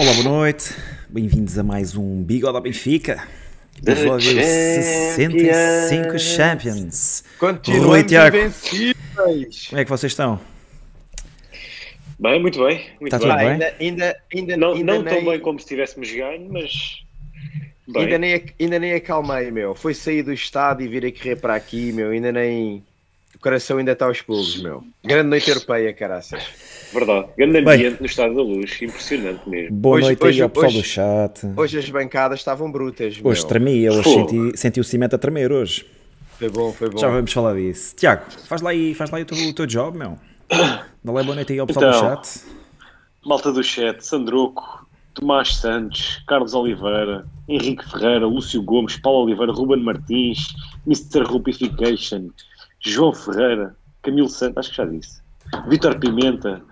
Olá, boa noite. Bem-vindos a mais um Bigode ao Benfica. Episódio 65 Champions. Continuamos Tiago. invencíveis. Como é que vocês estão? Bem, muito bem. Muito Tá bem. tudo bem? Ainda, ainda, ainda, Não, ainda não nem, tão bem como se tivéssemos ganho, mas. Bem. Ainda nem, ainda nem acalmei, meu. Foi sair do estado e vir a correr para aqui, meu. Ainda nem. O coração ainda está aos pulos, meu. Grande noite europeia, caraças. Verdade. Grande Bem. ambiente no Estado da Luz. Impressionante mesmo. Boa Hoje- noite aí hoje- ao pessoal hoje- do chat. Hoje as bancadas estavam brutas, meu. Hoje tremia, hoje senti, senti o cimento a tremer hoje. Foi bom, foi bom. Já vamos falar disso. Tiago, faz lá aí, faz lá aí o teu, o teu job, meu. Dá lá boa noite aí ao pessoal do Então. chat. Malta do chat, Sandroco, Tomás Santos, Carlos Oliveira, Henrique Ferreira, Lúcio Gomes, Paulo Oliveira, Ruben Martins, Mr. Rupification, João Ferreira, Camilo Santos, acho que já disse, Vitor Pimenta,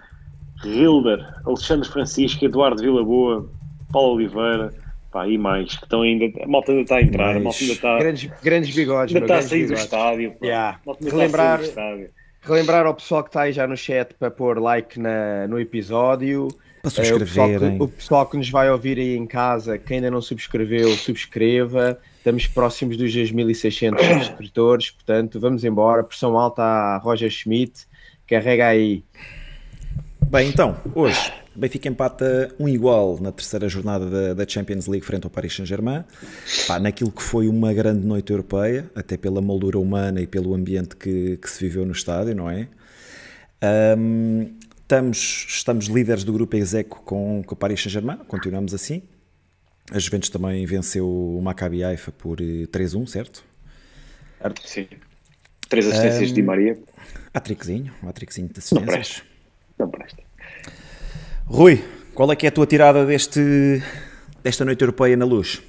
Hilder, Alexandre Francisco, Eduardo Vilaboa, Paulo Oliveira, pá, e mais, que estão ainda, a malta ainda está a entrar, a malta ainda está, Grandes, grandes bigodes, ainda meu. está a sair do estádio, pá. Yeah. A malta ainda está a Relembrar- sair do estádio. Relembrar ao pessoal que está aí já no chat para pôr like na, no episódio. Para É, o, pessoal subscreverem. que, o pessoal que nos vai ouvir aí em casa, que ainda não subscreveu, subscreva. Estamos próximos dos 2.600 subscritores, portanto, vamos embora. Pressão alta a Roger Schmidt, carrega aí. Bem, então, hoje, Benfica empata um igual na terceira jornada da, da Champions League frente ao Paris Saint-Germain. Pá, naquilo que foi uma grande noite europeia, até pela moldura humana e pelo ambiente que, que se viveu no estádio, não é? Ahm, estamos, estamos líderes do grupo Execo com, com o Paris Saint-Germain, continuamos assim. A Juventus também venceu o Maccabi Haifa por eh, 3-1, certo? Sim. Três assistências Um, de Di Maria. Atriquezinho, atriquezinho de Não assistências. presta. Não presta. Rui, qual é que é a tua tirada deste, desta noite europeia na luz?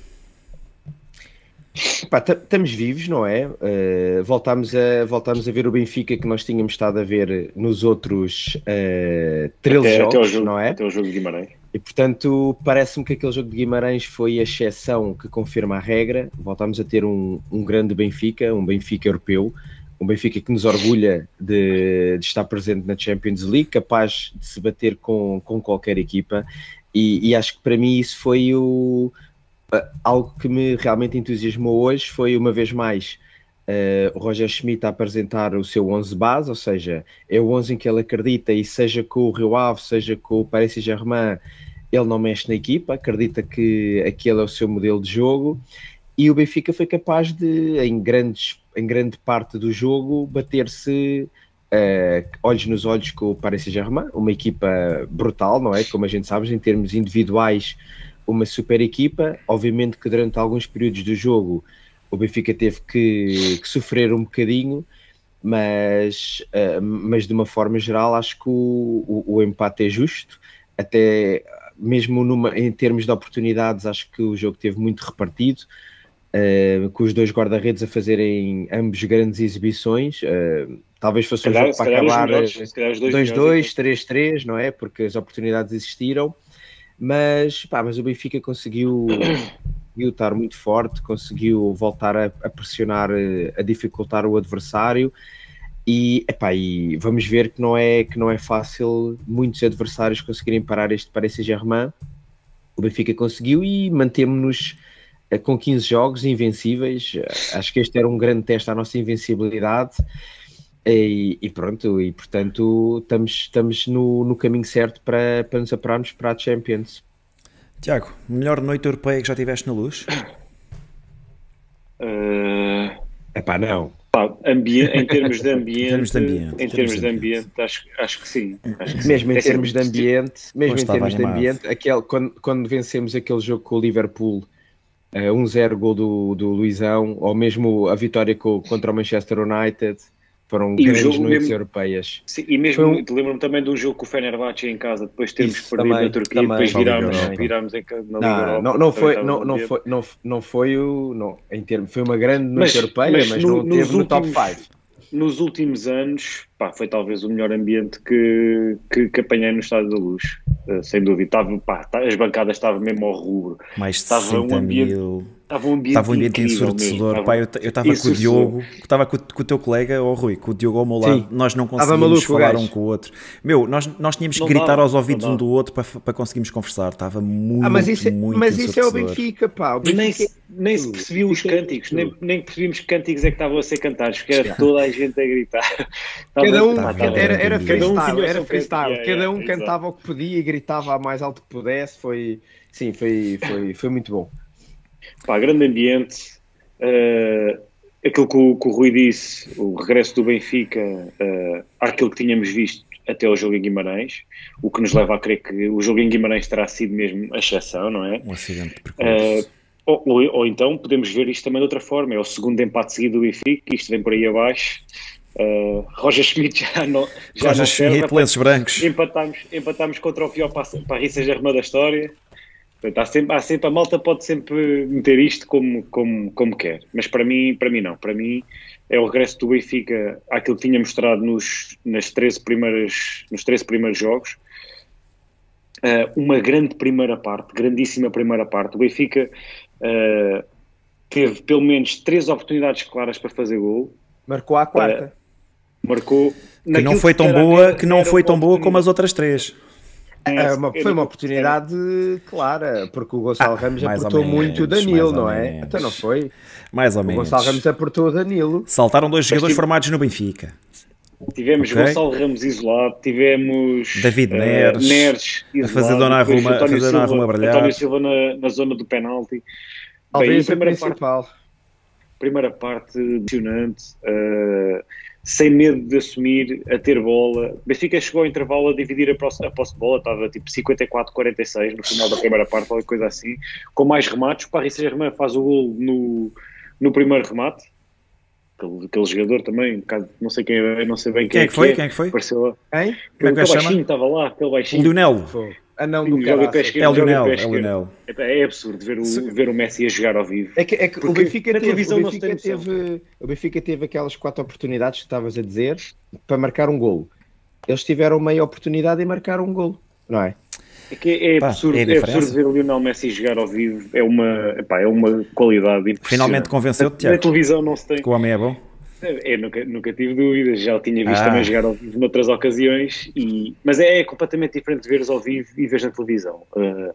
Estamos vivos, não é? Uh, voltámos, a, voltámos a ver o Benfica que nós tínhamos estado a ver nos outros uh, 13 Até, jogos, até, jogo, não é? até ao jogo de Guimarães. E portanto, parece-me que aquele jogo de Guimarães foi a exceção que confirma a regra. Voltámos a ter um, um grande Benfica, um Benfica europeu, um Benfica que nos orgulha de, de estar presente na Champions League, capaz de se bater com, com qualquer equipa. E, e acho que para mim isso foi o, algo que me realmente entusiasmou hoje. Foi uma vez mais eh, o Roger Schmidt a apresentar o seu 11 base, ou seja, é o 11 em que ele acredita e seja com o Rio Ave, seja com o Paris Saint-Germain, ele não mexe na equipa, acredita que aquele é o seu modelo de jogo e o Benfica foi capaz de, em, grandes, em grande parte do jogo, bater-se eh, olhos nos olhos com o Paris Saint-Germain, uma equipa brutal, não é? Como a gente sabe, em termos individuais, uma super equipa. Obviamente que durante alguns períodos do jogo o Benfica teve que, que sofrer um bocadinho, mas, eh, mas de uma forma geral acho que o, o, o empate é justo, até mesmo numa, em termos de oportunidades acho que o jogo teve muito repartido, eh, com os dois guarda-redes a fazerem ambos grandes exibições, eh, talvez fosse Se um calhar, jogo para calhar acabar melhores, eh, se calhar os dois 2-2, melhores, 3-3, não é? Porque as oportunidades existiram, mas, pá, mas o Benfica conseguiu, conseguiu estar muito forte, conseguiu voltar a, a pressionar, eh, a dificultar o adversário. E, epá, e vamos ver que não, é, que não é fácil muitos adversários conseguirem parar este Paris Saint-Germain. O Benfica conseguiu e mantemos-nos eh, com 15 jogos invencíveis. Eh, Acho que este era um grande teste à nossa invencibilidade. E, e pronto, e portanto estamos, estamos no, no caminho certo para, para nos apurarmos para a Champions. Tiago, melhor noite europeia que já tiveste na luz? eh, Epá, não. pá, ambi- em termos de ambiente, Em termos de ambiente, em termos de ambiente, acho, acho que sim. Acho que sim. Mesmo em É termos de ambiente, mesmo em termos de ambiente, aquele, quando, quando vencemos aquele jogo com o Liverpool, eh, 1-0 gol do, do Luizão, ou mesmo a vitória co- contra o Manchester United, foram E grandes jogo noites mesmo- europeias. Sim, e mesmo, um- te lembro-me também de um jogo com o Fenerbahçe em casa, depois de termos Isso, perdido também, na Turquia, também. depois virarmos, Também. virarmos em, na Liga Não, Europa, não, não, foi, não, não, foi, não, não foi o. Não, em termos, foi uma grande noite Mas- europeia, mas mas, no- não nos teve no top últimos- 5. nos últimos anos, pá, foi talvez o melhor ambiente que, que, que apanhei no Estádio da Luz, uh, sem dúvida. Estava, pá, tá, as bancadas estavam mesmo ao rubro. Mais de estava um ambiente, mil... Estava um ambiente, estava um ambiente ensurdecedor. Pá, eu estava com o Diogo, estava com, com, o teu colega, o oh, Rui, com o Diogo ao meu lado. Sim. Nós não conseguimos maluco, falar um com o outro. Meu, nós, nós tínhamos que gritar dá, aos ouvidos um do outro para, para conseguirmos conversar. Estava muito, ah, mas isso, é, muito Mas isso é o Benfica, pá. O Benfica... Nem, nem se percebia os cânticos, nem, nem percebíamos que cânticos é que estavam a ser cantados, porque era toda a gente a gritar. Cada um, era, era freestyle, era freestyle. Cada um cantava o que podia e gritava a mais alto que pudesse. Foi, sim, foi, foi, foi muito bom. Pá, grande ambiente. Uh, aquilo que o, que o, Rui disse, o regresso do Benfica uh, àquilo que tínhamos visto até o jogo em Guimarães, o que nos leva a crer que o jogo em Guimarães terá sido mesmo a exceção, não é? Um acidente uh, ou, ou, ou, então podemos ver isto também de outra forma, é o segundo empate seguido do Benfica, isto vem por aí abaixo. Uh, Roger Schmidt já não já Roger Schmidt, lenços brancos. Empatámos, empatámos contra o pior Paris Saint-Germain da história. Portanto, há sempre, há sempre, a malta pode sempre meter isto como, como, como quer, mas para mim, para mim não. Para mim é o regresso do Benfica àquilo que tinha mostrado nos, nas 13 primeiras, nos 13 primeiros jogos. Uh, uma grande primeira parte, grandíssima primeira parte. O Benfica uh, teve pelo menos três oportunidades claras para fazer gol. Marcou a quarta. Uh, marcou. Que não foi tão boa, que não foi tão boa como as outras três. É, uma, foi uma oportunidade clara, porque o Gonçalo ah, Ramos aportou menos, muito o Danilo, não é? Menos. Então não foi? Mais ou menos. O Gonçalo Ramos aportou o Danilo. Saltaram dois jogadores tive... formados no Benfica. Tivemos okay. Gonçalo Ramos isolado, tivemos David Neres, uh, Neres isolado, a fazer Dona Arruma, a fazer Dona Arruma brilhar. António Silva na, na zona do penalti. Talvez Bem, a primeira principal. Parte, primeira parte impressionante. Uh, sem medo de assumir, a ter bola. Benfica chegou ao intervalo a dividir a posse, a posse de bola, estava tipo 54-46 no final da primeira parte, qualquer coisa assim, com mais remates. O Paris Saint-Germain faz o gol no, no primeiro remate. Aquele, aquele jogador também, um bocado, não sei quem é, não sei bem quem, quem é que foi. É. Quem é que foi? Apareceu lá. Quem? Como é que aquele baixinho estava lá, aquele baixinho. O Lionel. Foi. Ah, não, do é o Lionel, é o Lionel. É, é absurdo ver o, ver o Messi a jogar ao vivo. É que, é que o Benfica, teve, o, Benfica teve, o Benfica teve aquelas quatro oportunidades que estavas a dizer para marcar um golo. Eles tiveram meia oportunidade e marcaram um golo, não é? É que é, absurdo, é, é absurdo ver o Lionel Messi jogar ao vivo. É uma, epá, é uma qualidade Finalmente convenceu-te, Tiago? Na televisão não se tem. Que o homem é bom? Eu nunca, nunca tive dúvidas, já o tinha visto ah. também jogar ao vivo noutras ocasiões, e, mas é, é completamente diferente de veres ao vivo e veres na televisão. Uh,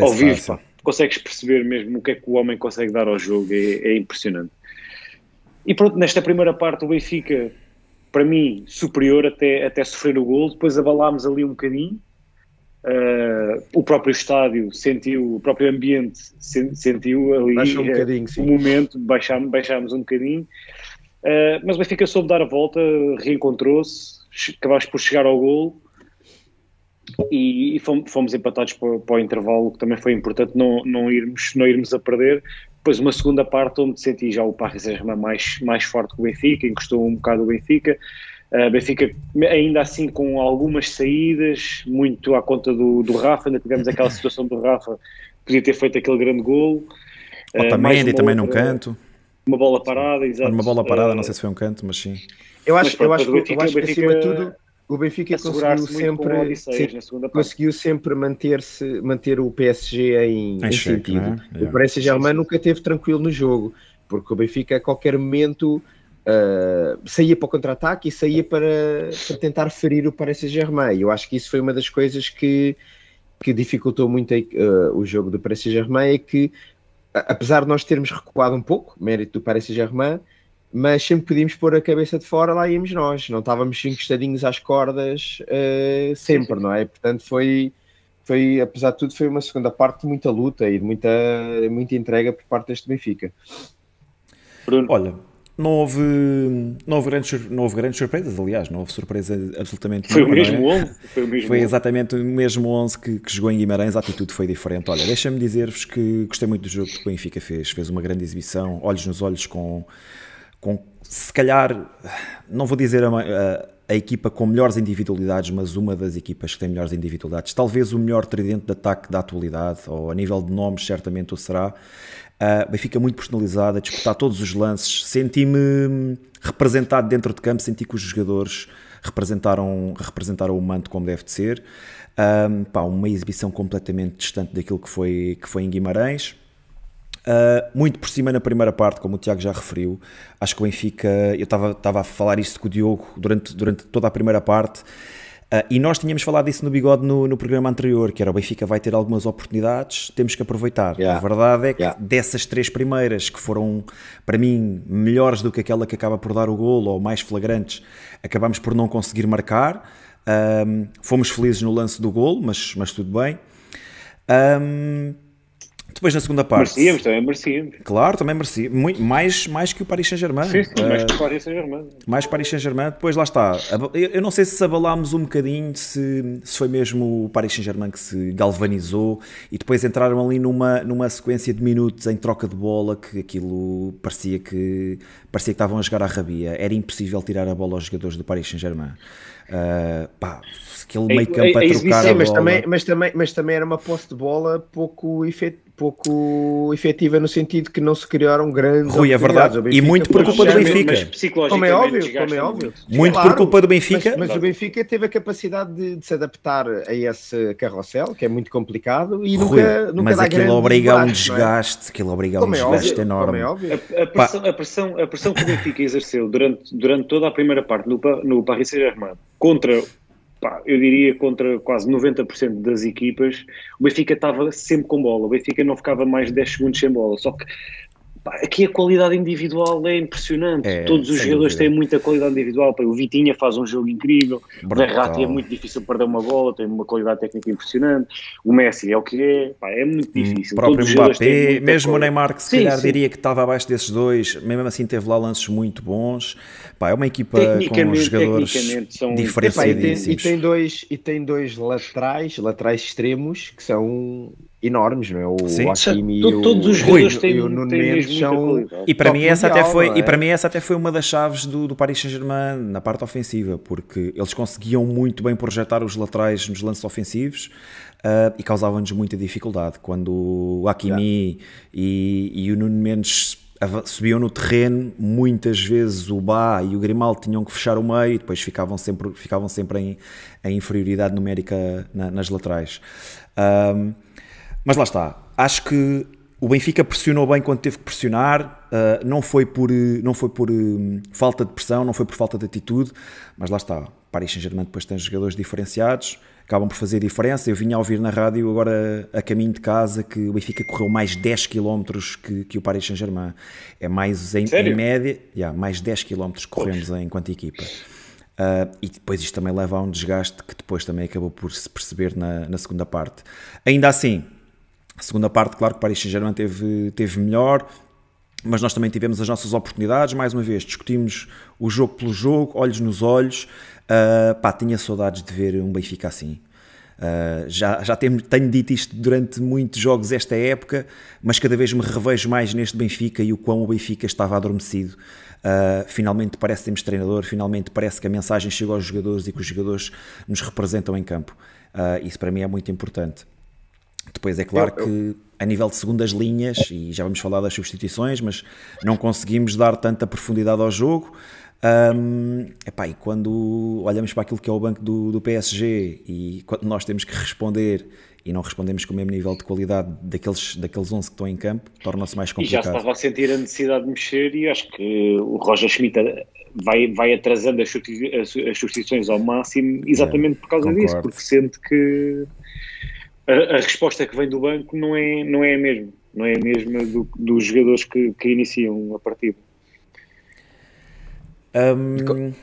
ao vivo, pá, consegues perceber mesmo o que é que o homem consegue dar ao jogo, é, é, impressionante. E pronto, nesta primeira parte o Benfica, para mim, superior até, até sofrer o gol, depois abalámos ali um bocadinho, uh, o próprio estádio sentiu, o próprio ambiente sentiu ali um uh, o momento, baixámos, baixámos um bocadinho, Uh, mas o Benfica soube dar a volta, reencontrou-se, acabaste por chegar ao gol e, e fomos, fomos, empatados para, para, o intervalo, que também foi importante não, não, irmos, não irmos a perder. Depois uma segunda parte onde senti já o Paris Saint-Germain mais, mais forte que o Benfica, encostou um bocado o Benfica. Uh, Benfica ainda assim com algumas saídas, muito à conta do, do Rafa, ainda tivemos aquela situação do Rafa, podia ter feito aquele grande gol. Uh, Otamendi também num canto uma bola parada, exato. Uma bola parada, não sei se foi um canto, mas sim. Eu acho, mas, eu acho, Benfica, eu acho que acima de tudo o Benfica conseguiu sempre, sim, conseguiu sempre manter-se, manter o PSG em, em, em cheque, sentido. É? O Paris Saint-Germain nunca esteve tranquilo no jogo, porque o Benfica a qualquer momento uh, saía para o contra-ataque e saía para, para tentar ferir o Paris Saint-Germain. Eu acho que isso foi uma das coisas que, que dificultou muito uh, o jogo do Paris Saint-Germain, é que apesar de nós termos recuado um pouco, mérito do Paris Saint-Germain, mas sempre podíamos pôr a cabeça de fora, lá íamos nós, não estávamos encostadinhos às cordas uh, sempre, não é? Portanto, foi, foi, apesar de tudo, foi uma segunda parte de muita luta e de muita, muita entrega por parte deste Benfica. Bruno. Olha, não houve, não houve, grandes, não houve grandes surpresas, aliás, não houve surpresa absolutamente foi nenhuma. O mesmo é? 11, foi o mesmo Foi exatamente o mesmo 11 que, que jogou em Guimarães, a atitude foi diferente. Olha, deixa-me dizer-vos que gostei muito do jogo que o Benfica fez, fez uma grande exibição, olhos nos olhos com, com se calhar, não vou dizer a, a, a equipa com melhores individualidades, mas uma das equipas que tem melhores individualidades, talvez o melhor tridente de ataque da atualidade, ou a nível de nomes certamente o será, Uh, Benfica muito personalizado, a disputar todos os lances. Senti-me representado dentro de campo, senti que os jogadores representaram, representaram o manto como deve de ser. Um, pá, uma exibição completamente distante daquilo que foi, que foi em Guimarães. Uh, muito por cima na primeira parte, como o Tiago já referiu. Acho que o Benfica, eu estava a falar isto com o Diogo durante, durante toda a primeira parte. Uh, e nós tínhamos falado disso no bigode no, no, programa anterior, que era o Benfica vai ter algumas oportunidades, temos que aproveitar. Yeah. A verdade é que yeah. dessas três primeiras, que foram para mim melhores do que aquela que acaba por dar o golo ou mais flagrantes, acabamos por não conseguir marcar. Um, fomos felizes no lance do golo, mas, mas tudo bem. Um, depois na segunda parte. Merecíamos, também merecíamos. Claro, também merecia. Muito, mais, mais que o Paris Saint-Germain. Sim, sim, uh, mais que o Paris Saint-Germain. Mais que o Paris Saint-Germain. Depois lá está. Eu não sei se abalámos um bocadinho, se, se foi mesmo o Paris Saint-Germain que se galvanizou e depois entraram ali numa, numa sequência de minutos em troca de bola que aquilo parecia que, parecia que estavam a jogar à rabia. Era impossível tirar a bola aos jogadores do Paris Saint-Germain. Uh, pá, aquele meio campo a, a, a trocar sim, a mas também, mas, também, mas também era uma posse de bola pouco efetiva pouco efetiva no sentido que não se criaram grandes Rui, é verdade, e muito por culpa do Benfica. Como é óbvio, como é óbvio. Muito claro, por culpa do Benfica. Mas, mas o Benfica teve a capacidade de, de, se adaptar a esse carrossel, que é muito complicado, e Rui, nunca, nunca Mas aquilo obriga a um é? desgaste, é? aquilo obriga a um desgaste óbvio, enorme. É a, a, pressão, a, pressão, a pressão que o Benfica exerceu durante, durante toda a primeira parte no, no Paris Saint-Germain contra pá, eu diria contra quase 90% das equipas, o Benfica estava sempre com bola. O Benfica não ficava mais de 10 segundos sem bola. Só que aqui a qualidade individual é impressionante. É, Todos os jogadores dúvida. têm muita qualidade individual. O Vitinha faz um jogo incrível. Brutal. O Verratti é muito difícil perder uma bola, tem uma qualidade técnica impressionante. O Messi é o que é. Pá, é muito hum, difícil. O próprio Mbappé, mesmo o Neymar, que se sim, calhar sim. diria que estava abaixo desses dois, mesmo assim teve lá lances muito bons. Pá, é uma equipa com jogadores são... diferenciadíssimos. E tem, e, tem dois, e tem dois laterais, laterais extremos, que são enormes, não é? O Sim. Hakimi e o, todos os jogadores têm, o Nuno Mendes são e para mim essa mundial, até foi é? e para mim essa até foi uma das chaves do, do Paris Saint-Germain na parte ofensiva, porque eles conseguiam muito bem projetar os laterais nos lances ofensivos uh, e causavam-nos muita dificuldade quando o Hakimi e, e o Nuno Mendes subiam no terreno, muitas vezes o Bá e o Grimaldo tinham que fechar o meio e depois ficavam sempre, ficavam sempre em, em inferioridade numérica na, nas laterais. Um, mas lá está. Acho que o Benfica pressionou bem quando teve que pressionar, uh, não foi por, não foi por uh, falta de pressão, não foi por falta de atitude, mas lá está. Paris Saint-Germain depois tem jogadores diferenciados, acabam por fazer diferença. Eu vinha a ouvir na rádio agora a caminho de casa que o Benfica correu mais 10 km que, que o Paris Saint-Germain. É mais em, em média, yeah, mais 10 km corremos enquanto equipa. Uh, e depois isto também leva a um desgaste que depois também acabou por se perceber na, na segunda parte. Ainda assim, a segunda parte, claro que Paris Saint-Germain teve, teve melhor, mas nós também tivemos as nossas oportunidades. Mais uma vez, discutimos o jogo pelo jogo, olhos nos olhos. Uh, pá, tinha saudades de ver um Benfica assim. Uh, já já tenho, tenho, dito isto durante muitos jogos esta época, mas cada vez me revejo mais neste Benfica e o quão o Benfica estava adormecido. Uh, finalmente parece que temos treinador, finalmente parece que a mensagem chega aos jogadores e que os jogadores nos representam em campo. Isso para mim é muito importante. Depois é claro eu, eu... que a nível de segundas linhas, e já vamos falar das substituições, mas não conseguimos dar tanta profundidade ao jogo. Um, epá, e quando olhamos para aquilo que é o banco do, do, PSG e quando nós temos que responder e não respondemos com o mesmo nível de qualidade daqueles, daqueles 11 que estão em campo, torna-se mais complicado. E já estava a sentir a necessidade de mexer e acho que o Roger Schmidt vai, vai atrasando as, substituições ao máximo exatamente é, por causa concordo. disso, porque sente que a, a, resposta que vem do banco não é, não é a mesma, não é a mesma do, dos jogadores que, que iniciam a partida. Um, de,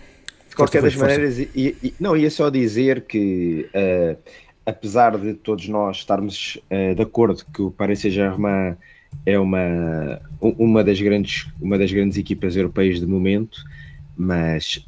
qualquer das maneiras, e, e, não, ia só dizer que uh, apesar de todos nós estarmos uh, de acordo que o Paris Saint-Germain é uma, uma, das grandes, uma das grandes equipas europeias de momento, mas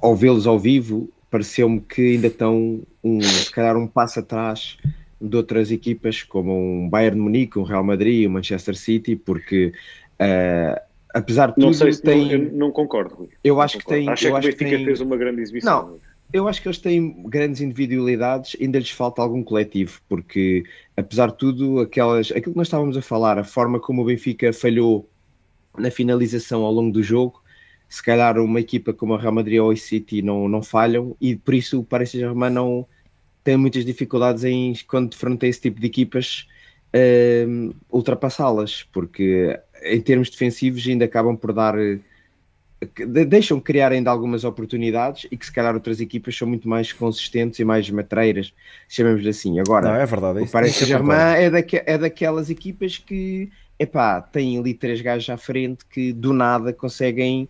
ao vê-los ao vivo pareceu-me que ainda estão um, se calhar um passo atrás de outras equipas como um Bayern Munique, um Real Madrid, um Manchester City, porque uh, apesar de tudo não sei se tem... não, eu não concordo. Eu não acho concordo. que tem. Acho eu que o Benfica tem... fez uma grande exibição. Não, eu acho que eles têm grandes individualidades, ainda lhes falta algum coletivo, porque apesar de tudo, aquelas, aquilo que nós estávamos a falar, a forma como o Benfica falhou na finalização ao longo do jogo, se calhar uma equipa como a Real Madrid ou o City não, não falham e por isso o Paris Saint-Germain não tem muitas dificuldades em quando defronta esse tipo de equipas uh, ultrapassá-las, porque em termos defensivos ainda acabam por dar deixam criar ainda algumas oportunidades e que se calhar outras equipas são muito mais consistentes e mais matreiras, chamemos assim. Agora, não, é verdade, é o Paris Saint-Germain é, daque, é daquelas equipas que epá, têm ali três gajos à frente que do nada conseguem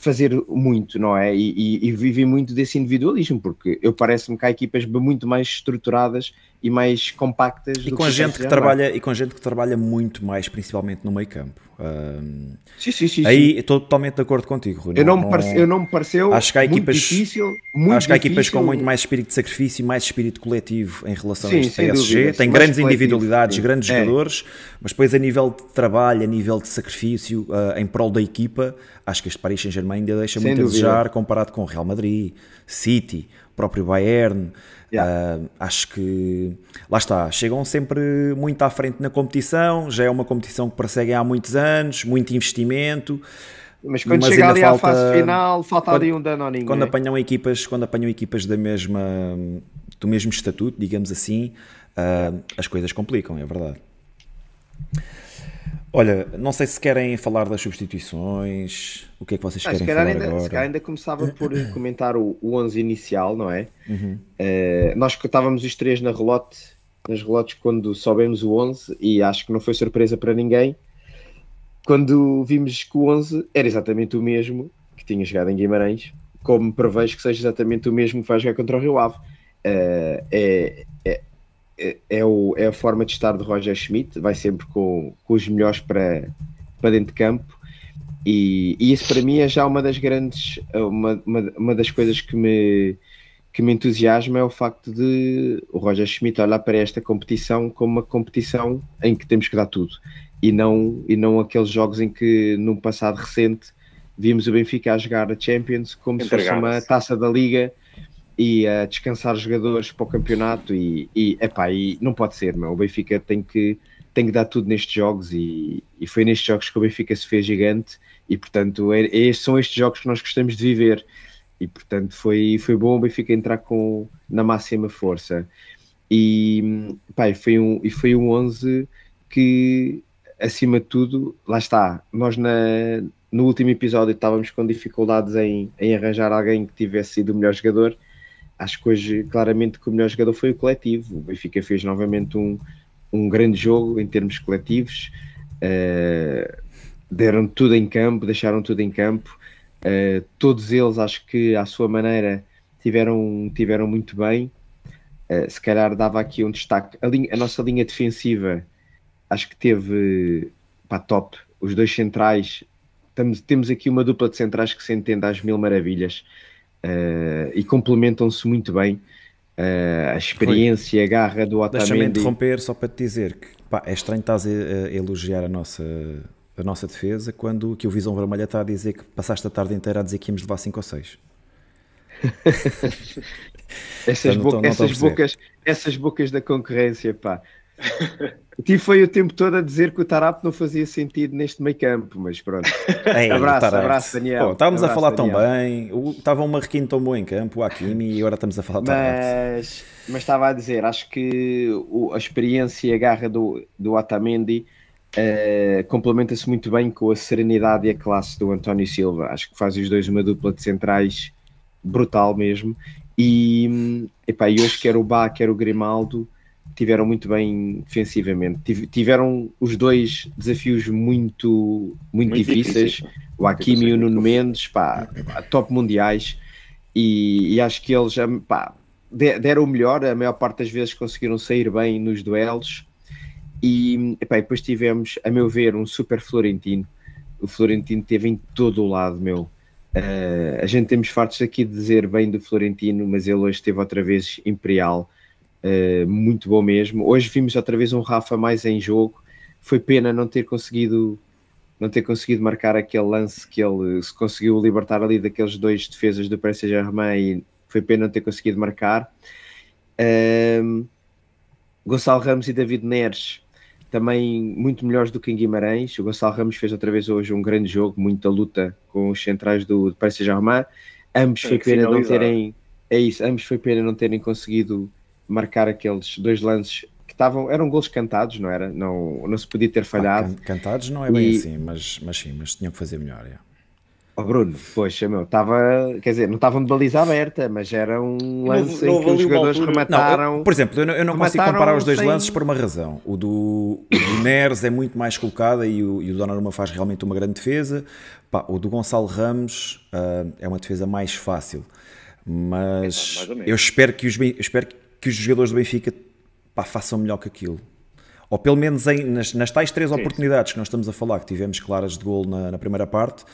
fazer muito, não é? E, e, e muito desse individualismo, porque eu parece-me que há equipas muito mais estruturadas e mais compactas e com gente que trabalha e com gente que trabalha muito mais principalmente no meio campo um, sim, sim, sim, aí estou totalmente de acordo contigo Rui. eu não, não, me eu não me pareceu acho que há equipas difícil, muito acho que há difícil. equipas com muito mais espírito de sacrifício e mais espírito coletivo em relação Sim, a este PSG dúvida. tem grandes individualidades sim. grandes É. jogadores mas depois a nível de trabalho a nível de sacrifício uh, em prol da equipa acho que este Paris Saint-Germain ainda deixa Sem muito a dúvida. desejar comparado com o Real Madrid City próprio Bayern Yeah. Uh, acho que lá está, chegam sempre muito à frente na competição, já é uma competição que perseguem há muitos anos, muito investimento. Mas quando Mas chega ali à falta- fase final, falta quando- ali um danoninho. Quando né? apanham equipas, quando apanham equipas da mesma do mesmo estatuto, digamos assim, uh, as coisas complicam, é verdade. Olha, não sei se querem falar das substituições, o que é que vocês Ah, se, querem calhar falar ainda, agora? se calhar ainda começava por comentar o, o 11 inicial, não é? Uhum. Eh, nós que estávamos os três na relote, nas relotes quando soubemos o 11 e acho que não foi surpresa para ninguém. Quando vimos que o 11 era exatamente o mesmo que tinha jogado em Guimarães, como prevejo que seja exatamente o mesmo que vai jogar contra o Rio Ave. Eh, é, é, é, é o- é a forma de estar de Roger Schmidt, vai sempre com, com os melhores para, para dentro de campo. E, e isso para mim é já uma das grandes, uma, uma, uma das coisas que me, que me entusiasma é o facto de o Roger Schmidt olhar para esta competição como uma competição em que temos que dar tudo. E não, e não aqueles jogos em que num passado recente vimos o Benfica a jogar a Champions como se fosse uma taça da Liga e a descansar jogadores para o campeonato. E, e, epá, e não pode ser, meu. o Benfica tem que, tem que dar tudo nestes jogos e, e foi nestes jogos que o Benfica se fez gigante e portanto é, é- são estes jogos que nós gostamos de viver. E portanto foi, foi bom o Benfica entrar com, na máxima força. E, pá, foi um, e foi um 11 que acima de tudo, lá está, nós na, no último episódio estávamos com dificuldades em, em arranjar alguém que tivesse sido o melhor jogador. Acho que hoje claramente que o melhor jogador foi o coletivo. O Benfica fez novamente um, um grande jogo em termos coletivos, eh, deram tudo em campo, deixaram tudo em campo. Eh, todos eles, acho que à sua maneira, tiveram, tiveram muito bem. Eh, se calhar dava aqui um destaque. A, linha- a nossa linha defensiva, acho que teve pá, top. Os dois centrais, estamos, temos aqui uma dupla de centrais que se entende às mil maravilhas. Uh, e complementam-se muito bem. Uh, a experiência, a garra do Deixa-me Otamendi. interromper só para te dizer que pá, é estranho estás a, a elogiar a nossa, a nossa defesa quando que o Visão Vermelha está a dizer que passaste a tarde inteira a dizer que íamos levar 5 ou 6. Essas, Então, não bo- tô- não tô a essas bocas, essas bocas da concorrência, pá. E foi o tempo todo a dizer que o Tarap não fazia sentido neste meio campo, mas pronto. Ei, Abraço, Tarate. abraço, Daniel. Pô, estávamos a Abraço, falar tão Daniel. bem, o- estava um Marrequinho tão bom em campo, o Hakimi, e agora estamos a falar Tarate. Mas, mas estava a dizer, acho que o- a experiência e a garra do, do Otamendi eh, complementa-se muito bem com a serenidade e a classe do António Silva. Acho que faz os dois uma dupla de centrais brutal mesmo. E, epá, e hoje quer o Bá, quer o Grimaldo tiveram muito bem defensivamente. Tive- Tiveram os dois desafios muito, muito, Muito difíceis. O Hakimi e o Nuno Mendes, pá, top mundiais. E, e acho que eles pá, de- deram o melhor, a maior parte das vezes conseguiram sair bem nos duelos. E epá, depois tivemos, a meu ver, um super Florentino. O Florentino teve em todo o lado, meu. Eh, a gente temos fartos aqui de dizer bem do Florentino, mas ele hoje esteve outra vez imperial. Uh, muito bom mesmo. Hoje vimos outra vez um Rafa mais em jogo. Foi pena não ter conseguido não ter conseguido marcar aquele lance que ele se conseguiu libertar ali daqueles dois defesas do Paris Saint-Germain e foi pena não ter conseguido marcar. Um, Gonçalo Ramos e David Neres também muito melhores do que em Guimarães. O Gonçalo Ramos fez outra vez hoje um grande jogo, muita luta com os centrais do, do Paris Saint-Germain. Ambos foi pena não terem, é isso, ambos foi pena não terem conseguido marcar aqueles dois lances que estavam, eram gols cantados, não era? Não, não se podia ter falhado. Ah, cantados não é bem e... assim, mas, mas sim, mas tinham que fazer melhor. É. Oh Bruno, poxa, meu, estava, quer dizer, não estavam de baliza aberta, mas era um lance não, não em que os jogadores remataram. Não, eu, por exemplo, eu não, eu não consigo comparar os dois sem... lances por uma razão. O do, o do Neres é muito mais colocada e o, e o Donnarumma faz realmente uma grande defesa. Pá, o do Gonçalo Ramos uh, é uma defesa mais fácil, mas é, eu espero que os, eu espero que os jogadores do Benfica pá, façam melhor que aquilo ou pelo menos em, nas, nas tais três Sim. oportunidades que nós estamos a falar, que tivemos claras de gol na, na primeira parte,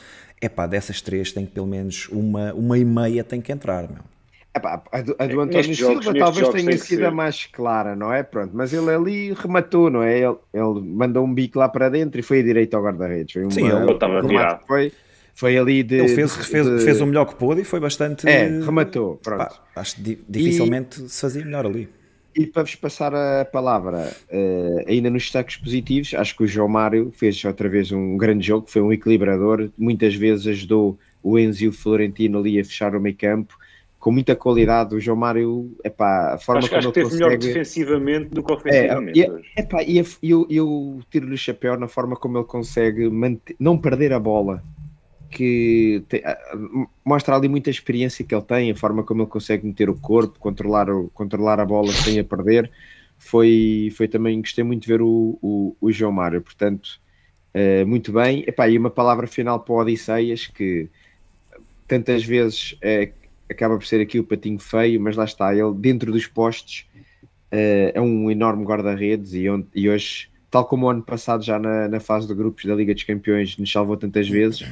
é pá, dessas três tem que pelo menos uma, uma e meia tem que entrar, meu. Epá, a do, a do António Silva jogos, talvez tenha sido a mais clara, não é? Pronto, mas ele ali rematou, não é? Ele, ele mandou um bico lá para dentro e foi a direito ao guarda-redes. Foi Sim, ele estava virado. Foi, foi ali de. Ele fez, fez, de... fez o melhor que pôde e foi bastante. É, rematou. Pronto. Pá, acho que dificilmente e... se fazia melhor ali. E para vos passar a palavra, uh, ainda nos destaques positivos, acho que o João Mário fez outra vez um grande jogo, foi um equilibrador, muitas vezes ajudou o Enzo e o Florentino ali a fechar o meio campo, com muita qualidade. O João Mário, epá, a forma acho, como acho que ele teve melhor defensivamente do que ofensivamente. É, e, epá, e eu, eu tiro-lhe o chapéu na forma como ele consegue manter, não perder a bola que te, mostra ali muita experiência que ele tem, a forma como ele consegue meter o corpo, controlar, o, controlar a bola sem a perder. Foi, foi também, gostei muito de ver o, o, o João Mário, portanto, uh, muito bem. Epá, e uma palavra final para o Odisseias, que tantas vezes é, acaba por ser aqui o patinho feio, mas lá está, ele dentro dos postos uh, é um enorme guarda-redes e, e hoje, tal como o ano passado, já na, na fase de grupos da Liga dos Campeões, nos salvou tantas vezes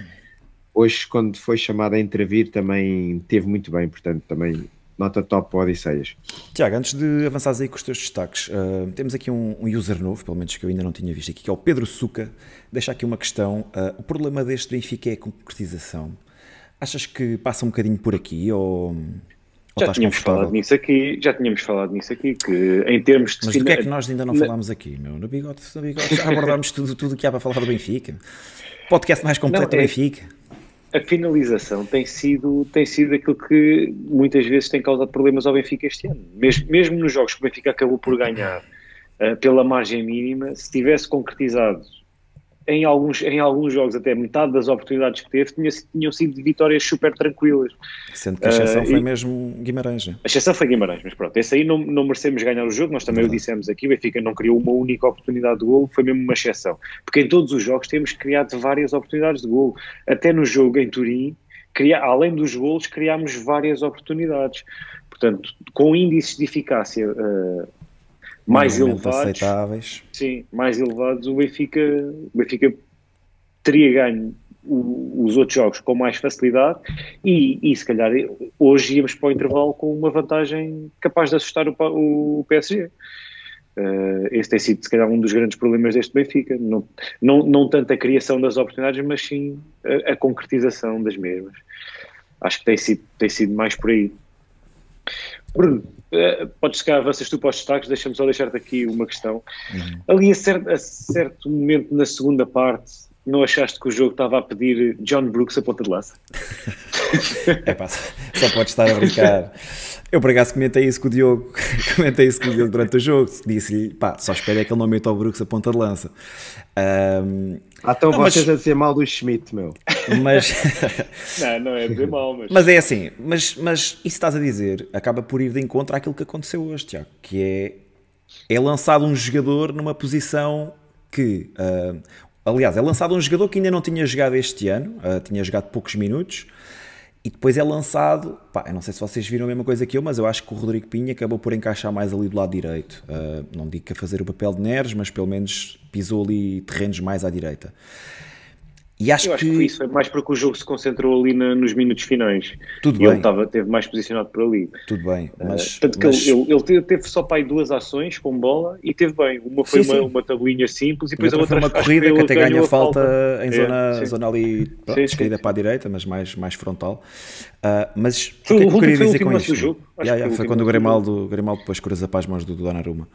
hoje, quando foi chamado a intervir, também teve muito bem, portanto, também nota top para Odisseias. Tiago, antes de avançares aí com os teus destaques, uh, temos aqui um, um, user novo, pelo menos que eu ainda não tinha visto aqui, que é o Pedro Suca. Deixa aqui uma questão. Uh, o problema deste Benfica é a concretização. Achas que passa um bocadinho por aqui ou, já tínhamos falado nisso aqui, já tínhamos falado nisso aqui, que em termos de... Mas do que é que nós ainda não falámos aqui, meu? No bigode, no bigode já abordámos tudo, tudo o que há para falar do Benfica. Podcast mais completo não, é... do Benfica a finalização tem sido, tem sido aquilo que muitas vezes tem causado problemas ao Benfica este ano. Mesmo, mesmo nos jogos que o Benfica acabou por ganhar uh, pela margem mínima, se tivesse concretizado em alguns, em alguns jogos, até metade das oportunidades que teve, tinha, tinham sido de vitórias super tranquilas. Sendo que a exceção uh, foi e, mesmo Guimarães. Né? A exceção foi Guimarães, mas pronto, esse aí não, não merecemos ganhar o jogo, nós também Verdade. o dissemos aqui, o Benfica não criou uma única oportunidade de gol, foi mesmo uma exceção. Porque em todos os jogos temos criado várias oportunidades de gol. Até no jogo em Turim, além dos golos, criámos várias oportunidades. Portanto, com índices de eficácia uh, mais elevados, aceitáveis. Sim, mais elevados, o Benfica, o Benfica teria ganho o, os outros jogos com mais facilidade e, e se calhar hoje íamos para o intervalo com uma vantagem capaz de assustar o, o PSG. Uh, esse tem sido, se calhar, um dos grandes problemas deste Benfica. Não, não, não tanto a criação das oportunidades, mas sim a, a concretização das mesmas. Acho que tem sido, tem sido mais por aí. Bruno, uh, podes ficar, avanças tu para os destaques, deixa-me só deixar-te aqui uma questão. Uhum. Ali a certo, a certo momento na segunda parte, não achaste que o jogo estava a pedir John Brooks a ponta de lança? é pá, só pode estar a brincar. Eu por acaso comentei isso com o Diogo, comentei isso com o Diogo durante o jogo, disse-lhe, pá, só espero é que ele não meta o Brooks a ponta de lança. Um, ah, então não, vocês mas... a dizer mal do Schmidt, meu. Mas... não, não é dizer mal, mas... Mas é assim, mas, mas isso estás a dizer, acaba por ir de encontro àquilo que aconteceu hoje, Tiago, que é, é lançado um jogador numa posição que... Uh, aliás, é lançado um jogador que ainda não tinha jogado este ano, uh, tinha jogado poucos minutos, e depois é lançado, pá, eu não sei se vocês viram a mesma coisa que eu, mas eu acho que o Rodrigo Pinha acabou por encaixar mais ali do lado direito. Uh, não digo que a fazer o papel de Neres, mas pelo menos pisou ali terrenos mais à direita. E acho, eu acho que... que isso mais porque o jogo se concentrou ali na, nos minutos finais. Tudo e bem. ele estava, teve mais posicionado por ali. Tudo bem. Ah, mas, uh, tanto que mas... ele, ele, teve só para aí duas ações com bola e teve bem. Uma foi sim, uma, sim. uma tabelinha simples e depois a outra foi uma corrida que, que até ganha falta, falta, em zona, é, zona ali pronto, para a direita, mas mais, mais frontal. Uh, mas foi, o que é que eu queria dizer com isto? Yeah, yeah, foi, foi quando o Grimaldo, Grimaldo depois cruza para as mãos do, do Donnarumma.